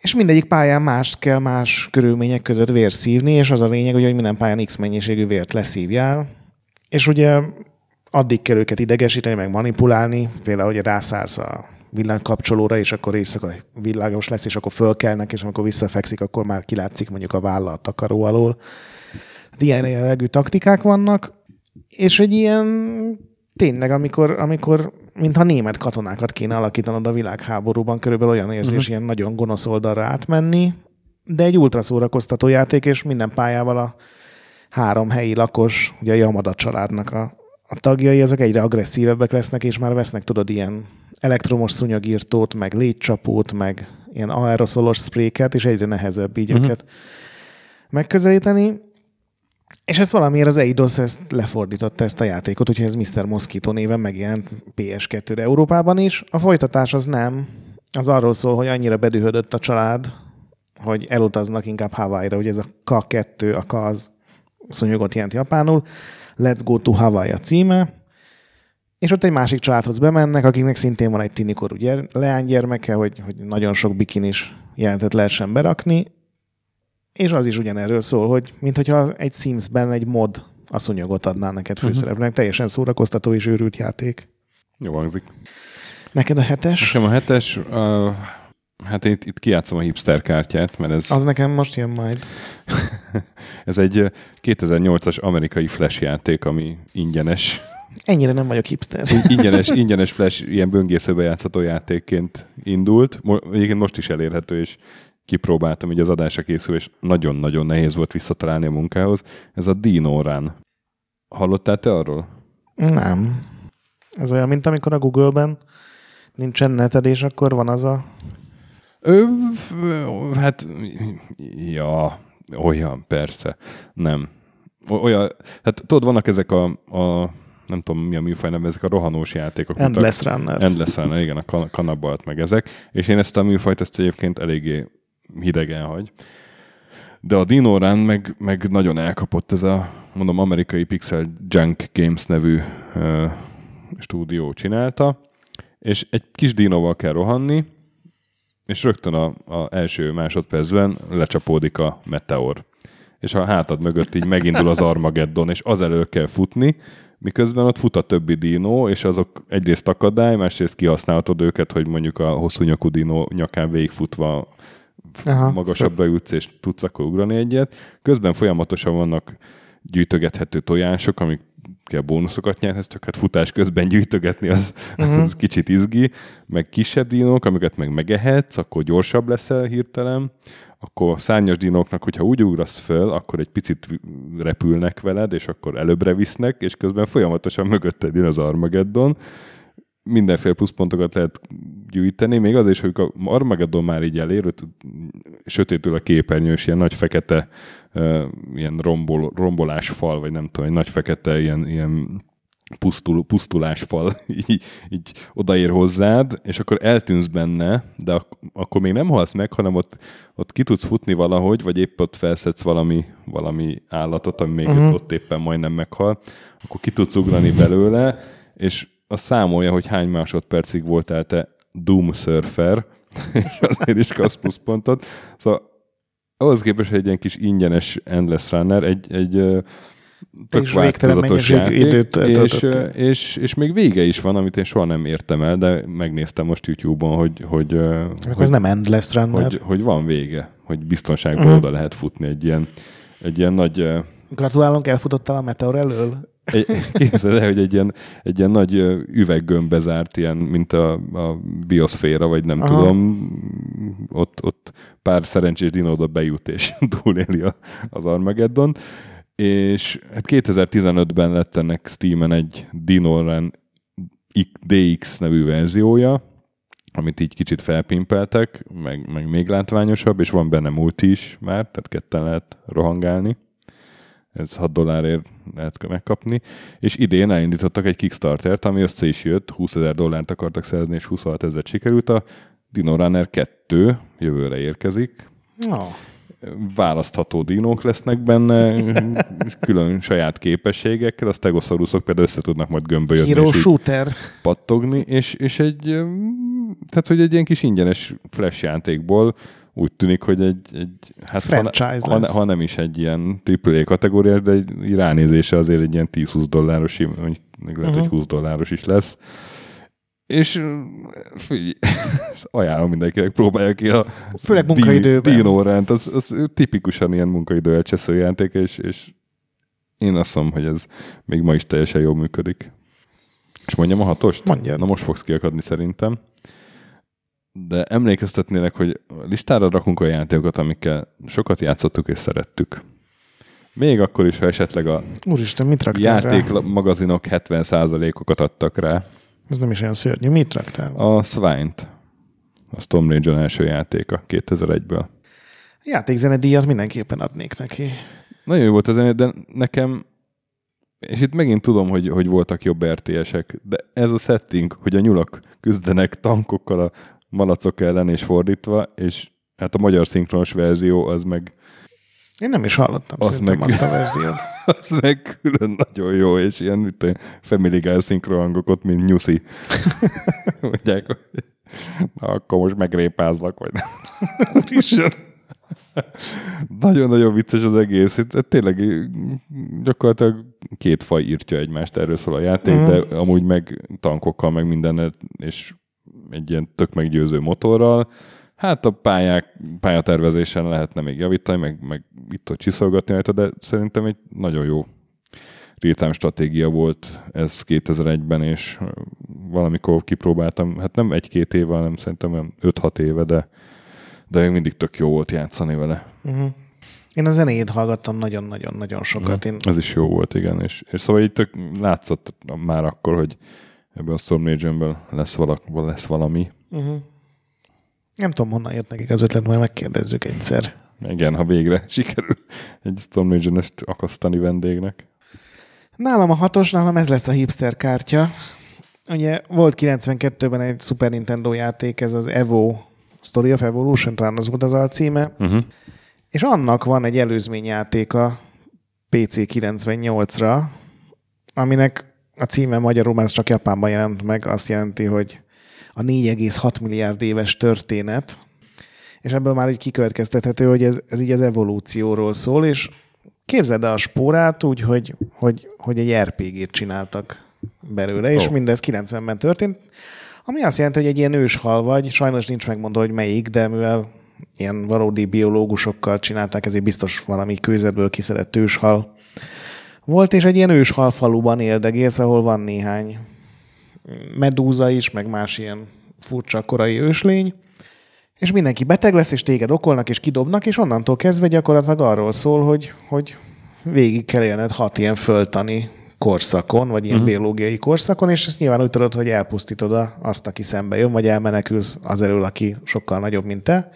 És mindegyik pályán más kell más körülmények között vérszívni, és az a lényeg, hogy minden pályán X mennyiségű vért leszívjál. És ugye addig kell őket idegesíteni, meg manipulálni, például, hogy rászállsz a villanykapcsolóra, és akkor éjszaka világos lesz, és akkor fölkelnek, és amikor visszafekszik, akkor már kilátszik mondjuk a válla a takaró alól. Hát ilyen jellegű taktikák vannak, és egy ilyen tényleg, amikor, amikor mintha német katonákat kéne alakítanod a világháborúban, körülbelül olyan érzés, uh-huh. ilyen nagyon gonosz oldalra átmenni, de egy ultra szórakoztató játék, és minden pályával a három helyi lakos, ugye a Yamada családnak a, a tagjai ezek egyre agresszívebbek lesznek, és már vesznek, tudod, ilyen elektromos szúnyogírtót, meg légycsapót, meg ilyen aeroszolos spréket, és egyre nehezebb így uh-huh. őket megközelíteni. És ez valamiért az Eidos ezt lefordította ezt a játékot, úgyhogy ez Mr. Mosquito néven megjelent PS2-re Európában is. A folytatás az nem. Az arról szól, hogy annyira bedühödött a család, hogy elutaznak inkább Hawaii-ra, ugye ez a K2, a K az szúnyogot jelent japánul, Let's Go to Hawaii a címe, és ott egy másik családhoz bemennek, akiknek szintén van egy tinikorú gyere, leánygyermeke, hogy, hogy nagyon sok bikinis jelentet lehessen berakni, és az is ugyanerről szól, hogy mintha egy Sims-ben egy mod a szunyogot adná neked mhm. főszerepnek. Uh-huh. Teljesen szórakoztató és őrült játék. Jó hangzik. Neked a hetes? Nekem a hetes, uh, hát itt, itt kijátszom a hipster kártyát, mert ez... Az nekem most jön majd. ez egy 2008-as amerikai flash játék, ami ingyenes. Ennyire nem vagyok hipster. ingyenes, ingyenes flash, ilyen böngészőbe játszható játékként indult. Egyébként most is elérhető, és kipróbáltam így az adásra készül, és nagyon-nagyon nehéz volt visszatalálni a munkához. Ez a Dino Run. Hallottál te arról? Nem. Ez olyan, mint amikor a Google-ben nincsen neted, és akkor van az a... Ö, hát, ja, olyan, persze. Nem. Olyan, hát tudod, vannak ezek a, a nem tudom mi a műfaj nem, ezek a rohanós játékok. Endless a, Runner. Endless Runner, igen, a kanabalt meg ezek. És én ezt a műfajt ezt egyébként eléggé hidegen hagy. De a Dino Run meg, meg nagyon elkapott ez a, mondom, amerikai Pixel Junk Games nevű uh, stúdió csinálta, és egy kis dinóval kell rohanni, és rögtön a, a első másodpercben lecsapódik a meteor. És a hátad mögött így megindul az Armageddon, és az elől kell futni, miközben ott fut a többi dinó, és azok egyrészt akadály, másrészt kihasználhatod őket, hogy mondjuk a hosszú nyakú dinó nyakán végigfutva Aha. magasabbra jutsz, és tudsz akkor ugrani egyet. Közben folyamatosan vannak gyűjtögethető tojások, amik kell bónuszokat nyerhetsz, csak hát futás közben gyűjtögetni az, uh-huh. az kicsit izgi, meg kisebb dinók, amiket meg megehetsz, akkor gyorsabb leszel hirtelen, akkor szárnyas dinóknak, hogyha úgy ugrasz föl, akkor egy picit repülnek veled, és akkor előbbre visznek, és közben folyamatosan mögötted jön az Armageddon, mindenféle pluszpontokat lehet gyűjteni, még az is, hogy a Armageddon már így elér, sötétül a képernyő, és ilyen nagy fekete uh, ilyen rombol, rombolás fal, vagy nem tudom, egy nagy fekete ilyen, ilyen pusztul, pusztulásfal így, így odaér hozzád, és akkor eltűnsz benne, de ak- akkor még nem halsz meg, hanem ott, ott ki tudsz futni valahogy, vagy épp ott felszedsz valami, valami állatot, ami még uh-huh. ott éppen majdnem meghal, akkor ki tudsz ugrani belőle, és a számolja, hogy hány másodpercig voltál te Doom Surfer, és azért is kapsz pluszpontot. Szóval ahhoz képest, hogy egy ilyen kis ingyenes Endless Runner, egy, egy tök változatos játék, időt és, és, és, még vége is van, amit én soha nem értem el, de megnéztem most YouTube-on, hogy, hogy, Akkor hogy, ez nem Endless Runner. hogy, hogy van vége, hogy biztonságban Mhm. oda lehet futni egy ilyen, egy ilyen nagy Gratulálunk, elfutottál a Meteor elől? Egy, képzeld el, hogy egy ilyen, egy ilyen nagy üveggömbbe zárt, ilyen, mint a, a bioszféra, vagy nem Aha. Aha. tudom, ott, ott pár szerencsés dinó oda bejut, és túléli a, az Armageddon. És hát 2015-ben lett ennek Steam-en egy Dinoran DX nevű verziója, amit így kicsit felpimpeltek, meg, meg még látványosabb, és van benne multi is már, tehát ketten lehet rohangálni. Ez 6 dollárért lehet megkapni. És idén elindítottak egy Kickstartert, ami össze is jött, 20 ezer dollárt akartak szerezni, és 26 ezer sikerült. A Dino Runner 2 jövőre érkezik. No. Választható dinók lesznek benne, külön saját képességekkel, a stegosaurusok például össze tudnak majd gömbölyödni, Hero és Shooter. pattogni, és, és egy, tehát hogy egy ilyen kis ingyenes flash játékból úgy tűnik, hogy egy, egy hát Franchise ha, ha, ha, nem is egy ilyen AAA kategóriás, de egy, ránézése azért egy ilyen 10-20 dolláros, mondjuk lehet, Mhm. hogy 20 dolláros is lesz. És figyelj, ajánlom mindenkinek, próbálja ki a Főleg munkaidőben. Dino Rant, az, az tipikusan ilyen munkaidő elcsesző játék, és, és én azt mondom, hogy ez még ma is teljesen jól működik. És mondjam a hatost? Mondjad. Na most fogsz kiakadni szerintem. De emlékeztetnének, hogy a listára rakunk olyan játékokat, amikkel sokat játszottuk és szerettük. Még akkor is, ha esetleg a Úristen, mit játékmagazinok 70%-okat adtak rá. Ez nem is olyan szörnyű. Mit raktál? A Swine-t, a Storm Legion első játéka 2001-ből. Játékzene díjat mindenképpen adnék neki. Nagyon jó volt az zene, de nekem, és itt megint tudom, hogy, hogy voltak jobb RTS-ek, de ez a setting, hogy a nyulak küzdenek tankokkal a malacok ellen és fordítva, és hát a magyar szinkronos verzió az meg, Én nem is hallottam Az meg- azt a verziót. az meg külön nagyon jó, és ilyen tudom, Family Guy szinkron hangokat, mint Nyuszi. Mondják, hogy na, akkor most megrépázlak, vagy nem. Úristen. Nagyon-nagyon vicces az egész. Itt, tényleg gyakorlatilag két faj írtja egymást, erről szól a játék, Mhm. de amúgy meg tankokkal, meg mindennel, és egy ilyen tök meggyőző motorral. Hát a pályák, pályatervezésen lehetne még javítani, meg, meg itt ott csiszolgatni rajta, de szerintem egy nagyon jó real stratégia volt ez 2001-ben, és valamikor kipróbáltam, hát nem egy-két éve, hanem szerintem olyan 5-6 éve, de, de még mindig tök jó volt játszani vele. Uh-huh. Én a zenéjét hallgattam nagyon-nagyon-nagyon sokat. Én Ez is jó volt, igen. És, és szóval így tök látszott már akkor, hogy ebből a Storm Legion-ből lesz, vala, lesz valami. uh-huh. nem tudom, honnan jött nekik az ötlet, majd megkérdezzük egyszer. Igen, ha végre sikerül egy Storm Legion-est akasztani vendégnek. Nálam a hatos, nálam ez lesz a hipster kártya. Ugye volt 92-ben egy Super Nintendo játék, ez az Evo Story of Evolution, talán az volt az alcíme, Uh-huh. és annak van egy előzményjátéka PC 98-ra, aminek a címe magyarul már csak Japánban jelent meg, azt jelenti, hogy a 4,6 milliárd éves történet, és ebből már így kikövetkeztethető, hogy ez, ez így az evolúcióról szól, és képzeld el a spórát úgy, hogy, hogy, hogy egy RPG-t csináltak belőle, és mindez 90-ben történt, ami azt jelenti, hogy egy ilyen őshal vagy, sajnos nincs megmondva, hogy melyik, de mivel ilyen valódi biológusokkal csinálták, ezért biztos valami kőzetből kiszedett őshal volt, és egy ilyen őshal faluban éldegélsz, ahol van néhány medúza is, meg más ilyen furcsa korai őslény, és mindenki beteg lesz, és téged okolnak, és kidobnak, és onnantól kezdve gyakorlatilag arról szól, hogy, hogy végig kell élned hat ilyen föltani korszakon, vagy ilyen uh-huh. biológiai korszakon, és ezt nyilván úgy tudod, hogy elpusztítod azt, aki szembe jön, vagy elmenekülsz az elől, aki sokkal nagyobb, mint te.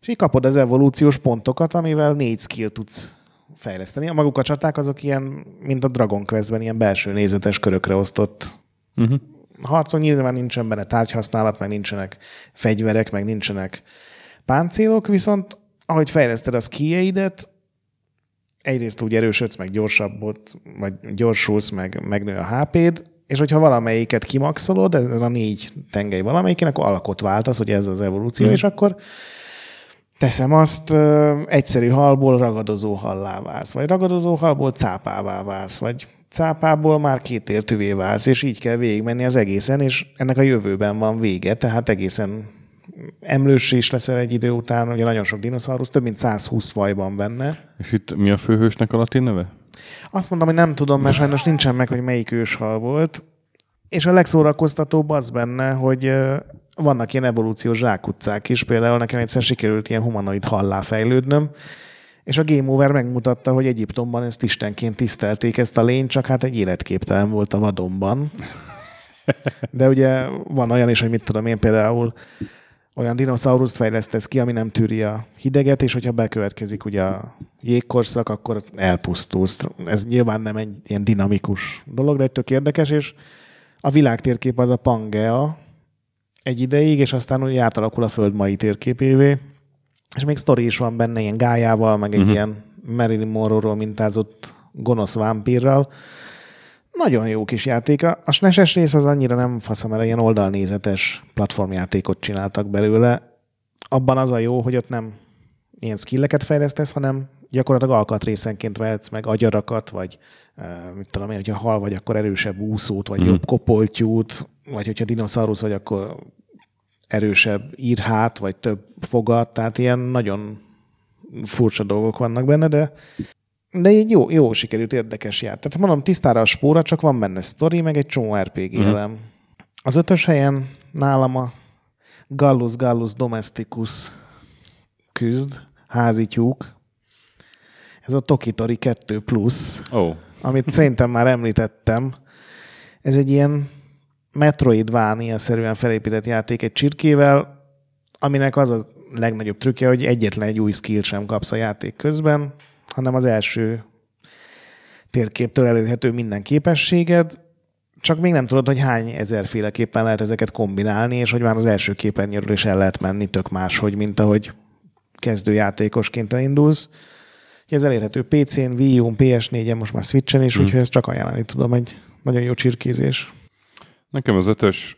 És így kapod az evolúciós pontokat, amivel négy skill tudsz fejleszteni. A maguk a csaták azok ilyen, mint a Dragon Quest-ben, ilyen belső nézetes körökre osztott Uh-huh. harcon nyilván nincsen benne tárgyhasználat, meg nincsenek fegyverek, meg nincsenek páncélok, viszont ahogy fejleszted a skijeidet, egyrészt úgy erősödsz, meg gyorsabb, vagy gyorsulsz, meg megnő a HP-d, és hogyha valamelyiket kimaxolod, ez a négy tengely valamelyiken, akkor alakot váltasz, hogy ez az evolúció, mm. és akkor teszem azt, egyszerű halból ragadozó hallá válsz, vagy ragadozó halból cápává válsz, vagy cápából már kétértűvé válsz, és így kell végigmenni az egészen, és ennek a jövőben van vége, tehát egészen emlős is leszel egy idő után, ugye nagyon sok dinoszaurusz, több mint 120 faj van benne. És itt mi a főhősnek a latin neve? Azt mondom, hogy nem tudom, mert sajnos nincsen meg, hogy melyik őshal volt. És a legszórakoztatóbb az benne, hogy vannak ilyen evolúciós zsákutcák is, például nekem egyszer sikerült ilyen humanoid hallá fejlődnöm, és a Game Over megmutatta, hogy Egyiptomban ezt istenként tisztelték ezt a lényt, csak hát egy életképtelen volt a vadonban. De ugye van olyan is, hogy mit tudom én például olyan dinoszaurusz fejlesztesz ki, ami nem tűri a hideget, és hogyha bekövetkezik ugye a jégkorszak, akkor elpusztulsz. Ez nyilván nem egy ilyen dinamikus dolog, de egy tök érdekes, és a világtérkép az a Pangea egy ideig, és aztán ugye átalakul a Föld mai térképévé, és még sztori is van benne, ilyen gájával, meg egy uh-huh. ilyen Marilyn Monroe-ról mintázott gonosz vámpírral. Nagyon jó kis játék. A a SNES-es rész az annyira nem faszom, mert ilyen oldalnézetes platformjátékot csináltak belőle. Abban az a jó, hogy ott nem ilyen skilleket fejlesztesz, hanem gyakorlatilag alkatrészenként vehetsz meg agyarakat, vagy uh, mit tudom én, hogyha hal vagy, akkor erősebb úszót, vagy Mhm. jobb kopoltyút, vagy hogyha dinoszaurusz vagy, akkor erősebb írhát, vagy több fogat, tehát ilyen nagyon furcsa dolgok vannak benne, de de egy jó, jó sikerült, érdekes játék. Tehát mondom, tisztára a spóra, csak van benne sztori, meg egy csomó RPG Mhm. elem. Az ötös helyen nálam a Gallus Gallus Domesticus küzd, házi tyúk. Ez a Tokitori 2 Plus, oh, amit szerintem már említettem. Ez egy ilyen Metroidvania-szerűen felépített játék egy csirkével, aminek az a legnagyobb trükkje, hogy egyetlen egy új skill sem kapsz a játék közben, hanem az első térképtől elérhető minden képességed, csak még nem tudod, hogy hány ezerféleképpen lehet ezeket kombinálni, és hogy már az első képernyőről is el lehet menni tök máshogy, mint ahogy kezdőjátékosként elindulsz. Ez elérhető PC-n, Wii U-n, PS4-en, most már Switchen is, Hmm. úgyhogy ezt csak ajánlani tudom, egy nagyon jó csirkézés. Nekem az ötös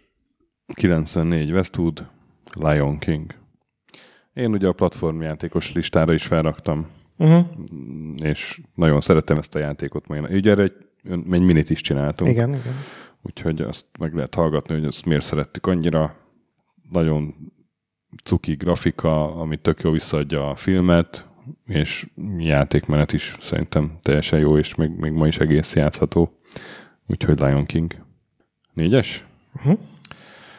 94 Westwood Lion King. Én ugye a platformjátékos listára is felraktam, Uh-huh. és nagyon szeretem ezt a játékot. Ugye erre egy, egy minit is csináltunk. Igen, igen. Úgyhogy azt meg lehet hallgatni, hogy ezt miért szerettük annyira. Nagyon cuki grafika, ami tök jó visszaadja a filmet, és játékmenet is szerintem teljesen jó, és még, még ma is egész játszható. Úgyhogy Lion King. Négyes? Uh-huh.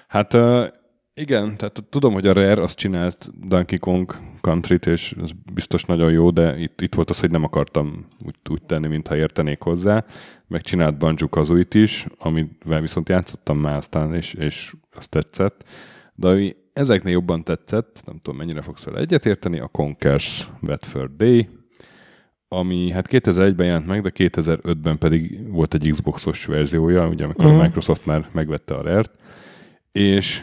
Hát uh, igen, tehát tudom, hogy a Rare azt csinált Donkey Kong Country-t, és ez biztos nagyon jó, de itt, itt volt az, hogy nem akartam úgy, úgy tenni, mintha értenék hozzá. Megcsinált Banjo Kazooie-t is, amivel viszont játszottam már aztán, és, és azt tetszett. De ami ezeknél jobban tetszett, nem tudom mennyire fogsz vele egyetérteni, a Conkers Bedford Day, ami hát 2001-ben jelent meg, de 2005-ben pedig volt egy Xboxos verziója, ugye amikor Mhm. a Microsoft már megvette a Rare-t, és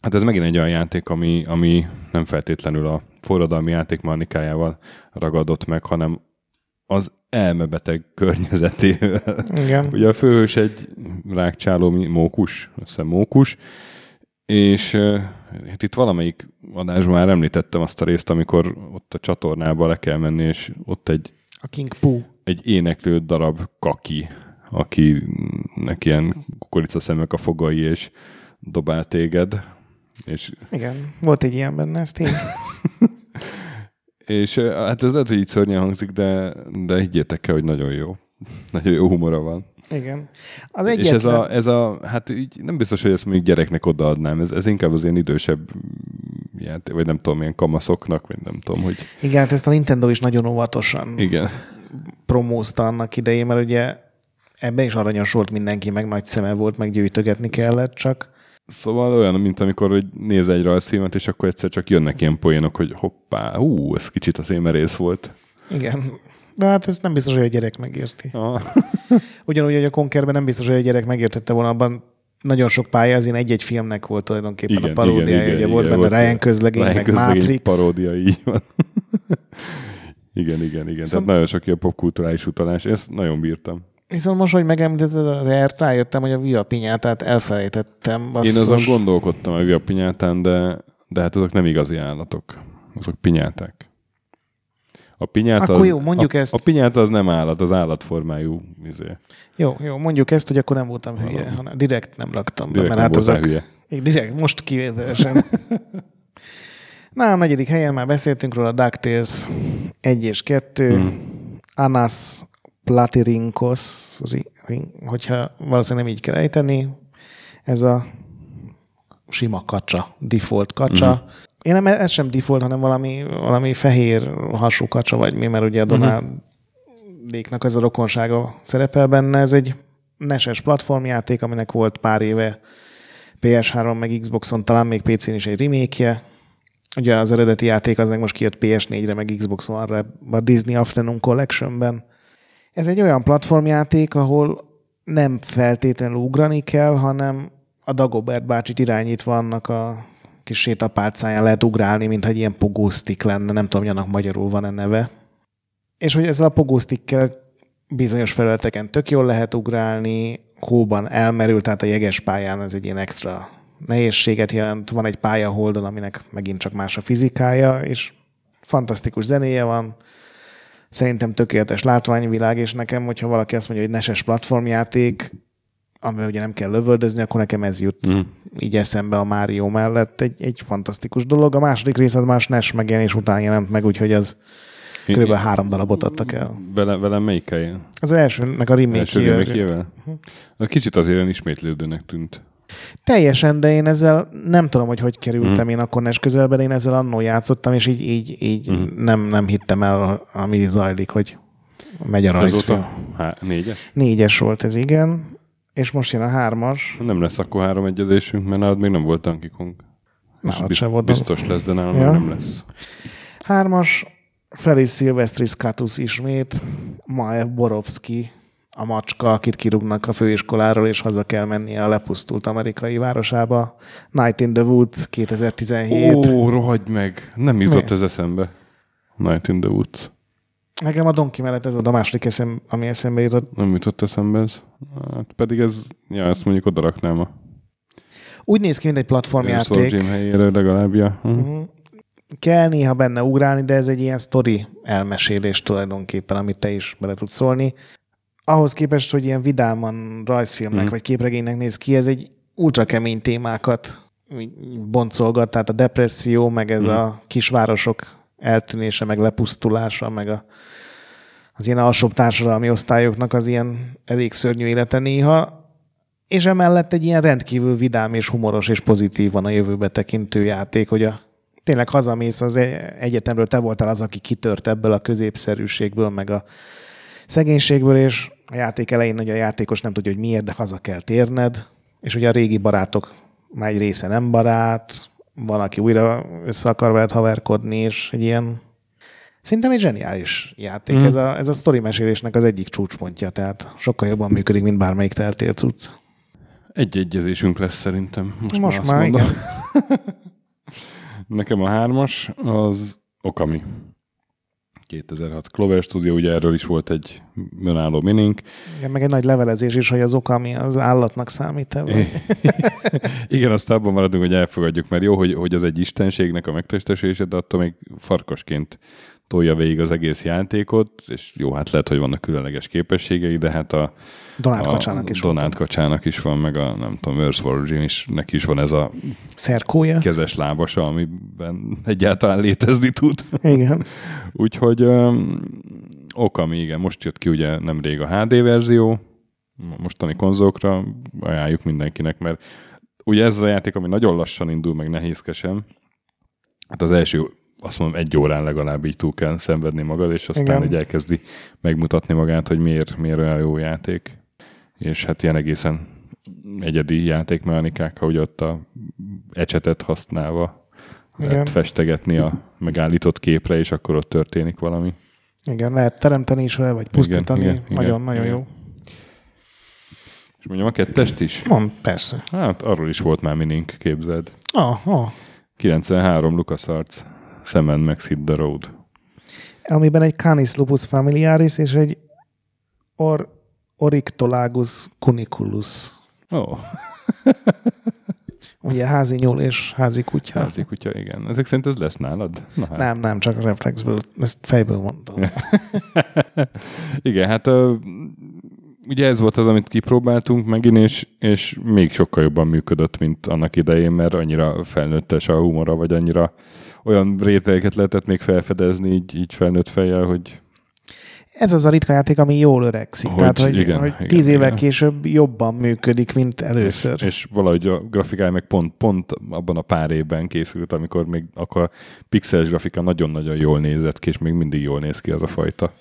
hát ez megint egy olyan játék, ami, ami nem feltétlenül a forradalmi játék manikájával ragadott meg, hanem az elmebeteg környezetével. Igen. Ugye a főhős egy rákcsáló mókus, azt hiszem mókus, és hát itt valamelyik adásban már említettem azt a részt, amikor ott a csatornába le kell menni, és ott egy, A King Pooh. egy éneklő darab kaki, akinek ilyen kukoricaszemek a fogai, és dobál téged, és Igen, volt egy ilyen benne, ez tény. És eh, hát ez lehet, hogy így szörnyen hangzik, de, de higgyétek el, hogy nagyon jó. Nagyon jó humora van. Igen. Az Egyetlen. És ez a, ez a, hát így nem biztos, hogy ezt még gyereknek odaadnám. Ez, ez inkább az ilyen idősebb játék, vagy nem tudom, ilyen kamaszoknak, vagy nem tudom, hogy Igen, hát ezt a Nintendo is nagyon óvatosan igen. promózta annak idején, mert ugye ebben is aranyos volt mindenki, meg nagy szeme volt, meg gyűjtögetni kellett csak. Szóval olyan, mint amikor hogy néz egy rajzfilmet, és akkor egyszer csak jönnek ilyen poénok, hogy hoppá, hú, ez kicsit az én merész volt. Igen. De hát ez nem biztos, hogy a gyerek megérti. Ah. Ugyanúgy, hogy a Conkerben nem biztos, hogy a gyerek megértette volna, abban nagyon sok pálya, az én egy-egy filmnek volt tulajdonképpen Igen, a paródiája. igen, ugye igen, volt igen, benne Ryan közlegény, Ryan meg közlegény Matrix. paródia, így van. igen, igen, igen. Szóval- Tehát nagyon sok ilyen popkulturális utalás. Ezt nagyon bírtam. Viszont most, hogy megemlítetted a Rare-t, rájöttem, hogy a Via Pinyátát elfelejtettem. Én Basszus. azon gondolkodtam a pinyátán, de, de hát azok nem igazi állatok. Azok pinyáták. A pinyáta Akkor az, jó, mondjuk a, ezt. A pinyáta az nem állat, az állatformájú. Izé. Jó, jó, mondjuk ezt, hogy akkor nem voltam hülye, Valami. hanem direkt nem raktam be, Direkt mert nem hát azok... hülye. Így direkt, most kivételesen. Na, a negyedik helyen már beszéltünk róla, DuckTales 1 és 2, Mhm. Anas Platirinkos, hogyha valószínűleg nem így kell ejteni, ez a sima kacsa, default kacsa. Mhm. Én nem, ez sem default, hanem valami, valami fehér hasú kacsa, vagy mi, mert ugye a Donaldéknak ez a rokonsága szerepel benne. Ez egy neses platformjáték, aminek volt pár éve PS3 meg Xboxon, talán még PC-n is egy remake Ugye az eredeti játék az meg most kijött PS4-re, meg Xbox One-ra a Disney Afternoon Collection-ben. Ez egy olyan platformjáték, ahol nem feltétlenül ugrani kell, hanem a Dagobert bácsit irányítva annak a kis sétapálcáján lehet ugrálni, mintha egy ilyen pogósztik lenne, nem tudom, annak magyarul van-e neve. És hogy ezzel a pogósztikkel bizonyos felületeken tök jól lehet ugrálni, hóban elmerül, tehát a jeges pályán ez egy ilyen extra nehézséget jelent. Van egy pálya holdon, aminek megint csak más a fizikája, és fantasztikus zenéje van, szerintem tökéletes látványvilág, és nekem, hogyha valaki azt mondja, hogy neses platformjáték, amivel ugye nem kell lövöldözni, akkor nekem ez jut Mm. így eszembe a Mário mellett. Egy, egy fantasztikus dolog. A második rész az más NES megjelenés után jelent meg, úgyhogy az körülbelül három darabot adtak el. Vele, velem melyikkel? Az elsőnek a remake Első remake Az kicsit azért olyan ismétlődőnek tűnt. Teljesen, de én ezzel nem tudom, hogy hogy kerültem mm. én akkor NES közelbe, de én ezzel annó játszottam, és így, így, így mm. nem, nem hittem el, ami zajlik, hogy megy a rajzfilm. Azóta há, négyes? Négyes volt ez, igen. És most jön a hármas. Nem lesz akkor három egyezésünk, mert nálad még nem volt Donkey Kong. Nálad sem volt. biztos lesz, de nálam Ja. nem lesz. Hármas, Felis Silvestris Katus ismét, Maev Borovski, a macska, akit kirúgnak a főiskoláról, és haza kell mennie a lepusztult amerikai városába. Night in the Woods 2017. Ó, rohagy meg! Nem jutott Mi? ez eszembe. Night in the Woods. Nekem a Donkey mellett ez volt a második eszem, ami eszembe jutott. Nem jutott eszembe ez. Hát pedig ez, ja, ezt mondjuk oda raknám a Úgy néz ki, mint egy platformjáték. Gym helyére legalább. Ja. Hm. Mhm. Kell néha benne ugrálni, de ez egy ilyen sztori elmesélés tulajdonképpen, amit te is bele tudsz szólni. Ahhoz képest, hogy ilyen vidáman rajzfilmnek Mhm. vagy képregénynek néz ki, ez egy ultra kemény témákat boncolgat, tehát a depresszió, meg ez Mhm. a kisvárosok eltűnése, meg lepusztulása, meg a, az ilyen alsóbb társadalmi osztályoknak az ilyen elég szörnyű élete néha, és emellett egy ilyen rendkívül vidám és humoros és pozitívan a jövőbe tekintő játék, hogy a tényleg hazamész az e- egyetemről, te voltál az, aki kitört ebből a középszerűségből, meg a szegénységből, és a játék elején ugye a játékos nem tudja, hogy miért, de haza kell térned, és ugye a régi barátok már egy része nem barát, van, aki újra össze akar veled haverkodni, és egy ilyen Szerintem egy zseniális játék. Mm. Ez, a, ez a sztori mesélésnek az egyik csúcspontja, tehát sokkal jobban működik, mint bármelyik teltél cucc. Egy egyezésünk lesz szerintem. Most, Most már, mondom. igen. Nekem a hármas az Okami. 2006 Clover Studio, ugye erről is volt egy önálló minink. Igen, meg egy nagy levelezés is, hogy az okami az állatnak számít Igen, azt abban maradunk, hogy elfogadjuk, mert jó, hogy, hogy az egy istenségnek a megtestesülése, de attól még farkasként tolja végig az egész játékot, és jó, hát lehet, hogy vannak különleges képességei, de hát a, Donát Kacsának is Donát. Kacsának is van, meg a nem tudom, Earthworld Jim is, neki is van ez a Szerkója. kezes lábasa, amiben egyáltalán létezni tud. Igen. Úgyhogy um, Okami, igen, most jött ki ugye nemrég a HD verzió, mostani konzolokra ajánljuk mindenkinek, mert ugye ez a játék, ami nagyon lassan indul, meg nehézkesen. Hát az első, azt mondom, egy órán legalább így túl kell szenvedni magad, és aztán Igen. egy elkezdi megmutatni magát, hogy miért, miért olyan jó játék. És hát ilyen egészen egyedi játékmechanikák, hogy ott a ecsetet használva lehet Igen. festegetni a megállított képre, és akkor ott történik valami. Igen, lehet teremteni is vele, vagy pusztítani. Nagyon-nagyon jó. És mondjam a kettest is? Mond, persze. Hát arról is volt már minink, képzeld. Ah, ah. 93 LucasArts, Sam Max Hit the Road. Amiben egy Canis lupus familiaris és egy Or Orictolagus cuniculus. Ó, oh, Ugye házi nyúl és házi kutya. házi kutya, igen. Ezek szerint ez lesz nálad? Na, hát. Nem, nem, csak a reflexből, ezt fejből mondtam. Igen, hát ugye ez volt az, amit kipróbáltunk megint, és, és még sokkal jobban működött, mint annak idején, mert annyira felnőttes a humora, vagy annyira olyan rétegeket lehetett még felfedezni így, így felnőtt fejjel, hogy Ez az a ritka játék, ami jól öregszik. Hogy Tehát, hogy, igen, hogy igen, tíz évvel igen. később jobban működik, mint először. és valahogy a grafikája meg pont, pont abban a pár évben készült, amikor még akkor a pixeles grafika nagyon-nagyon jól nézett ki, és még mindig jól néz ki az a fajta.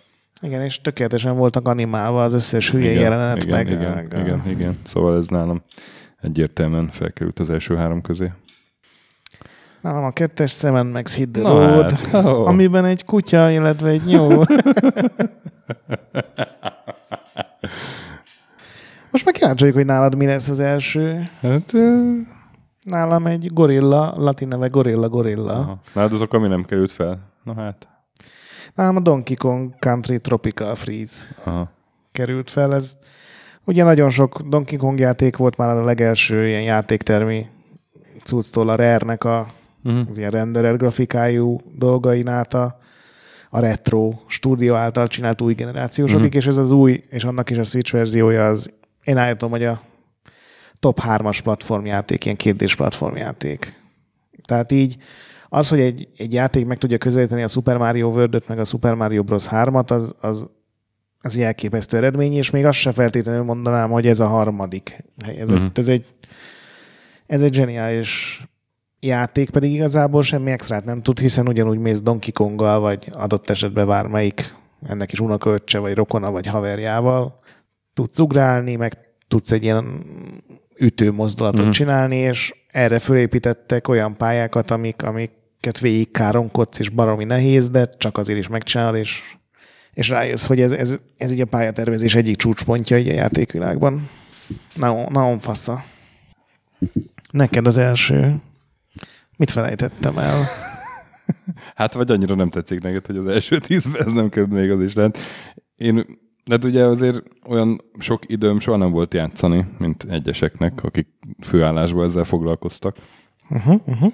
Igen, és tökéletesen voltak animálva az összes hülye jelenet, igen, meg, igen, meg a- igen, igen. Szóval ez nálam egyértelműen felkerült az első három közé. Nálam a kettes szemen meg Hit the Na Road, hát, ó. amiben egy kutya, illetve egy nyúl. Most meg kíváncsi hogy nálad mi lesz az első. Hát, Nálam egy gorilla, latin neve gorilla gorilla. aha. Nálad azok, ami nem került fel. Na hát. Nálam a Donkey Kong Country Tropical Freeze Aha. került fel. Ez ugye nagyon sok Donkey Kong játék volt már a legelső ilyen játéktermi cucctól a Rare-nek a, Uh-huh. az ilyen renderelt grafikájú dolgain át a, a retro stúdió által csinált új generációsokig, Mhm. és ez az új, és annak is a Switch verziója az, én állítom, hogy a top 3-as platformjáték, ilyen kérdés platformjáték. Tehát így az, hogy egy, egy játék meg tudja közelíteni a Super Mario world meg a Super Mario Bros. 3-at, az, az, az egy elképesztő eredmény, és még azt se feltétlenül mondanám, hogy ez a harmadik helyezett. Mhm. Ez egy ez egy zseniális játék, pedig igazából semmi extrát nem tud, hiszen ugyanúgy mész Donkey Konggal, vagy adott esetben bármelyik ennek is unokaöccse, vagy rokona, vagy haverjával. Tudsz ugrálni, meg tudsz egy ilyen ütő mozdulatot mm. csinálni, és erre fölépítettek olyan pályákat, amik, amiket végig káromkodsz, és baromi nehéz, de csak azért is megcsinál, és, és rájössz, hogy ez, ez, ez így a pályatervezés egyik csúcspontja így a játékvilágban. Nagyon, nagyon fassa. Neked az első. Mit felejtettem el? Hát vagy annyira nem tetszik neked, hogy az első tízben ez nem került még az is lent. Én, de hát ugye azért olyan sok időm soha nem volt játszani, mint egyeseknek, akik főállásban ezzel foglalkoztak. Uh-huh, uh-huh.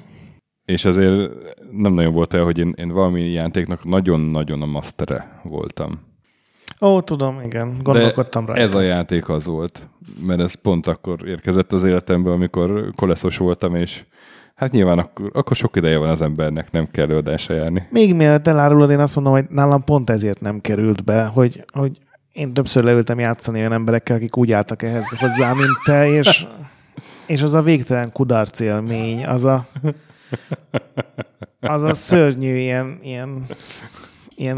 És ezért nem nagyon volt el, hogy én, én valami játéknak nagyon-nagyon a mastere voltam. Ó, tudom, igen. Gondolkodtam De rajta. ez a játék az volt, mert ez pont akkor érkezett az életembe, amikor koleszos voltam, és hát nyilván akkor, akkor sok ideje van az embernek, nem kell előadásra járni. Még mielőtt elárulod, én azt mondom, hogy nálam pont ezért nem került be, hogy, hogy én többször leültem játszani olyan emberekkel, akik úgy álltak ehhez hozzá, mint te, és, és az a végtelen kudarc élmény, az a, az a szörnyű ilyen, ilyen, ilyen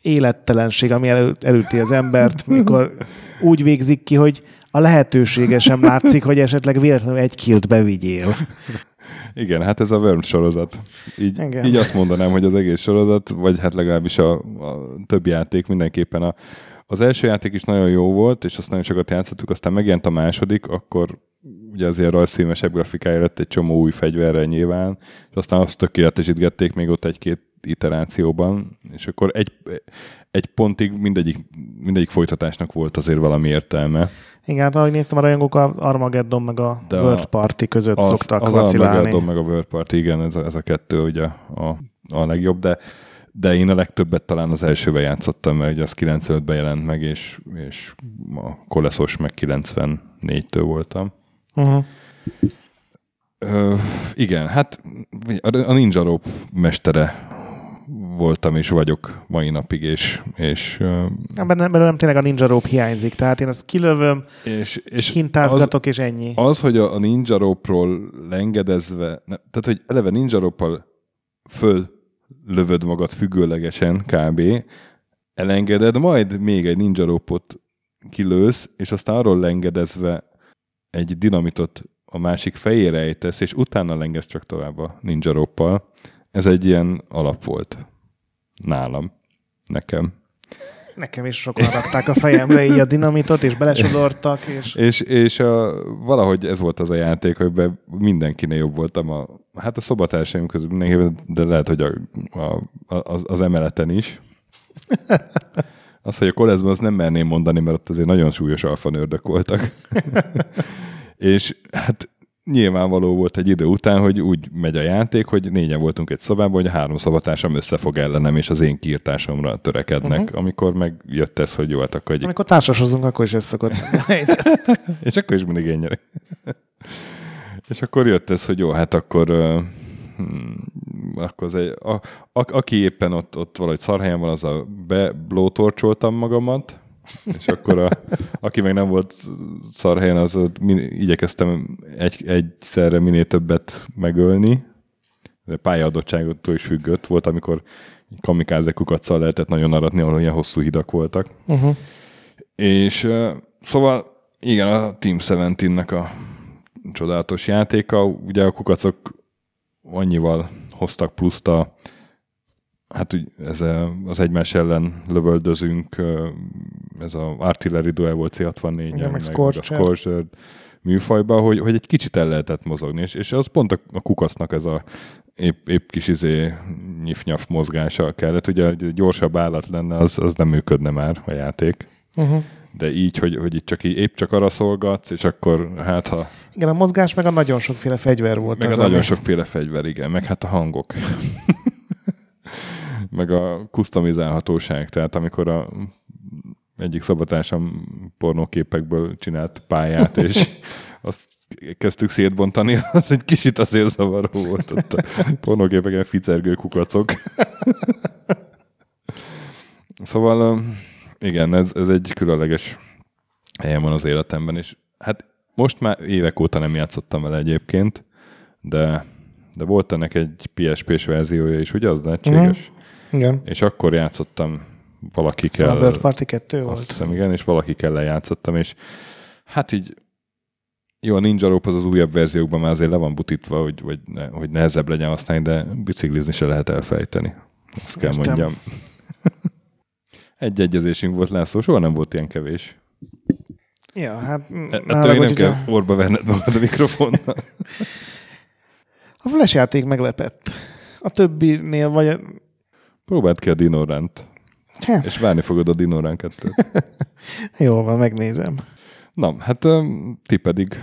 élettelenség, ami elő, elüti az embert, mikor úgy végzik ki, hogy a lehetősége sem látszik, hogy esetleg véletlenül egy kilt bevigyél. Igen, hát ez a Worms sorozat. Így, Igen. így azt mondanám, hogy az egész sorozat, vagy hát legalábbis a, a többi játék mindenképpen a, az első játék is nagyon jó volt, és azt nagyon sokat játszottuk, aztán megjelent a második, akkor ugye azért rajzfilmesebb grafikája lett egy csomó új fegyverrel nyilván, és aztán azt tökéletesítgették még ott egy-két iterációban, és akkor egy, egy pontig mindegyik, mindegyik folytatásnak volt azért valami értelme. Igen, hát ahogy néztem, a rajongók az Armageddon meg a De World a- Party között az, szoktak az vacilálni. Armageddon meg a World Party, igen, ez a, ez a kettő ugye a, a legjobb, de, de én a legtöbbet talán az elsőben játszottam, mert ugye az 95-ben jelent meg, és, és a koleszos meg 94-től voltam. Uh-huh. Ö, igen, hát a a Ninja Rope mestere voltam és vagyok mai napig, és, és, ö, Ebben belőlem nem tényleg a Ninja Rope hiányzik, tehát én azt kilövöm, és, és hintázgatok, és ennyi. Az, hogy a, a Ninja Rope-ról lengedezve, ne, tehát hogy eleve Ninja Rope-al föl lövöd magad függőlegesen kb. elengeded, majd még egy Ninja Rope-ot kilősz, és aztán arról lengedezve egy dinamitot a másik fejére ejtesz, és utána lengesz csak tovább a Ninja Rope-al. Ez egy ilyen alap volt nálam. Nekem. Nekem is sokan rakták a fejemre így a dinamitot, és belesodortak, és... És, és a, valahogy ez volt az a játék, hogy mindenkinél jobb voltam. A, hát a szobatársaim közül mindenki, de lehet, hogy a, a, az, az emeleten is. Azt, hogy a koleszban azt nem merném mondani, mert ott azért nagyon súlyos alfanördök voltak. és hát nyilvánvaló volt egy idő után, hogy úgy megy a játék, hogy négyen voltunk egy szobában, hogy a három szobatársam összefog ellenem, és az én kiirtásomra törekednek. Uh-huh. Amikor megjött ez, hogy jó, hát akkor egy... Amikor társasozunk, akkor is ez szokott és akkor is mindig én nyerek. és akkor jött ez, hogy jó, hát akkor hmm, akkor az egy, a, a, aki éppen ott, ott valahogy szarhelyen van, az a beblótorcsoltam magamat, és akkor a, aki meg nem volt szarhelyen, az min, igyekeztem egy, egyszerre minél többet megölni. De pályaadottságottól is függött. Volt, amikor kamikáze kukaccal lehetett nagyon aratni, ahol ilyen hosszú hidak voltak. Uh-huh. És szóval igen, a Team 17-nek a csodálatos játéka. Ugye a kukacok annyival hoztak pluszt a hát ez az egymás ellen lövöldözünk, ez a artillery duel volt C64-en, meg, meg a Scorcher műfajban, hogy, hogy egy kicsit el lehetett mozogni, és, és az pont a, a kukasznak ez a épp, épp kis izé nyif mozgása kellett. Ugye egy gyorsabb állat lenne, az, az nem működne már a játék. Uh-huh. De így, hogy, hogy itt csak így, épp csak arra szolgatsz, és akkor hát ha... Igen, a mozgás meg a nagyon sokféle fegyver volt. Meg a nagyon ami... sokféle fegyver, igen, meg hát a hangok meg a customizálhatóság, tehát amikor a egyik szabatársam pornóképekből csinált pályát, és azt kezdtük szétbontani, az egy kicsit azért zavaró volt ott a pornóképeken ficergő kukacok. szóval igen, ez, ez egy különleges helyen van az életemben, és hát most már évek óta nem játszottam vele egyébként, de, de volt ennek egy PSP-s verziója is, ugye az lehetséges? Mm. Igen. És akkor játszottam valaki kell. A World Party 2 volt. Azt hiszem, igen, és valaki kell játszottam, és hát így jó, a Ninja Rope az az újabb verziókban már azért le van butítva, hogy, hogy, ne, hogy nehezebb legyen használni, de biciklizni se lehet elfejteni. Ezt kell Értem. mondjam. Egy egyezésünk volt, László, soha nem volt ilyen kevés. Ja, hát... E- ettől nem kell a... orba venned magad a mikrofonnal. A flash játék meglepett. A többinél vagy Próbáld ki a Dinorant. És várni fogod a Dinorant 2 Jó van, megnézem. Na, hát ti pedig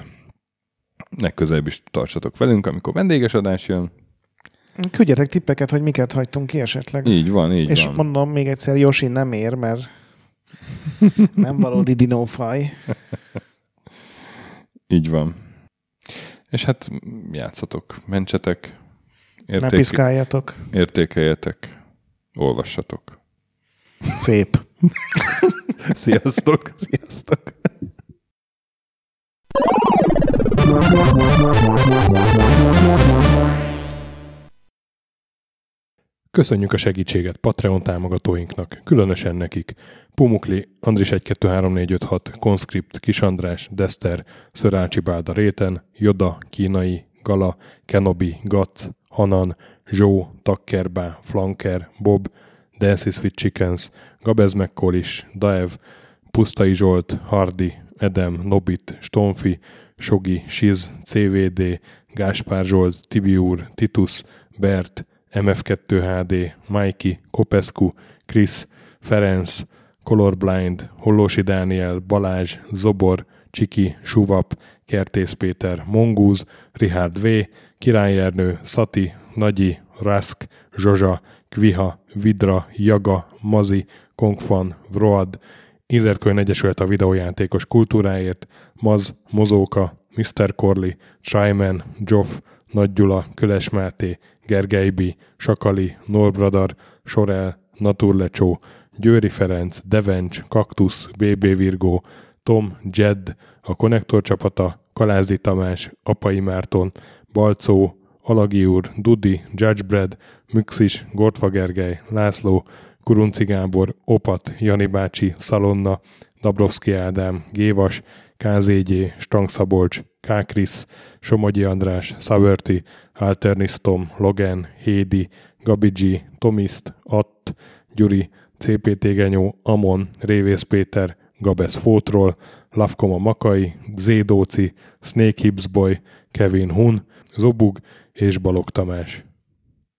legközelebb is tartsatok velünk, amikor vendéges adás jön. Küldjetek tippeket, hogy miket hagytunk ki esetleg. Így van, így És van. mondom még egyszer, Yoshi nem ér, mert nem valódi dinófaj. így van. És hát játszatok, mentsetek. Érték... Ne piszkáljatok. Értékeljetek Olvassatok. Szép. Sziasztok. Sziasztok. Köszönjük a segítséget Patreon támogatóinknak, különösen nekik. Pumukli, Andris 123456, Conscript, Kis András, Dester, Szörácsi Bálda Réten, Joda, Kínai, Gala, Kenobi, Gac, Hanan, Zsó, Takkerbá, Flanker, Bob, Dances with Chickens, Gabez McCollis, Daev, Pusztai Zsolt, Hardi, Edem, Nobit, Stonfi, Sogi, Siz, CVD, Gáspár Zsolt, Tibiúr, Titus, Bert, MF2HD, Mikey, Kopescu, Krisz, Ferenc, Colorblind, Hollósi Dániel, Balázs, Zobor, Csiki, Suvap, Kertész Péter, Mongúz, Richard V, Király Ernő, Szati, Nagyi, Rask, Zsozsa, Kviha, Vidra, Jaga, Mazi, Kongfan, Vroad, Inzertkönyv Egyesület a videójátékos kultúráért, Maz, Mozóka, Mr. Corley, Tryman, Joff, Nagy Gyula, Köles Máté, Gergely B., Sakali, Norbradar, Sorel, Naturlecsó, Győri Ferenc, Devencs, Kaktusz, BB Virgó, Tom, Jed, a Konnektor csapata, Kalázi Tamás, Apai Márton, Balcó, Alagi úr, Dudi, Judgebred, Müxis, Gortva Gergely, László, Kurunci Gábor, Opat, Jani bácsi, Szalonna, Dabrowski Ádám, Gévas, KZG, Strang Szabolcs, Kákris, Somogyi András, Szavörti, Alternisztom, Logan, Hédi, Gabigi, Tomiszt, Att, Gyuri, CPT Genyó, Amon, Révész Péter, Gabesz Fótról, Lavkoma Makai, Zédóci, Snake Boy, Kevin Hun, Zobug és Balog Tamás.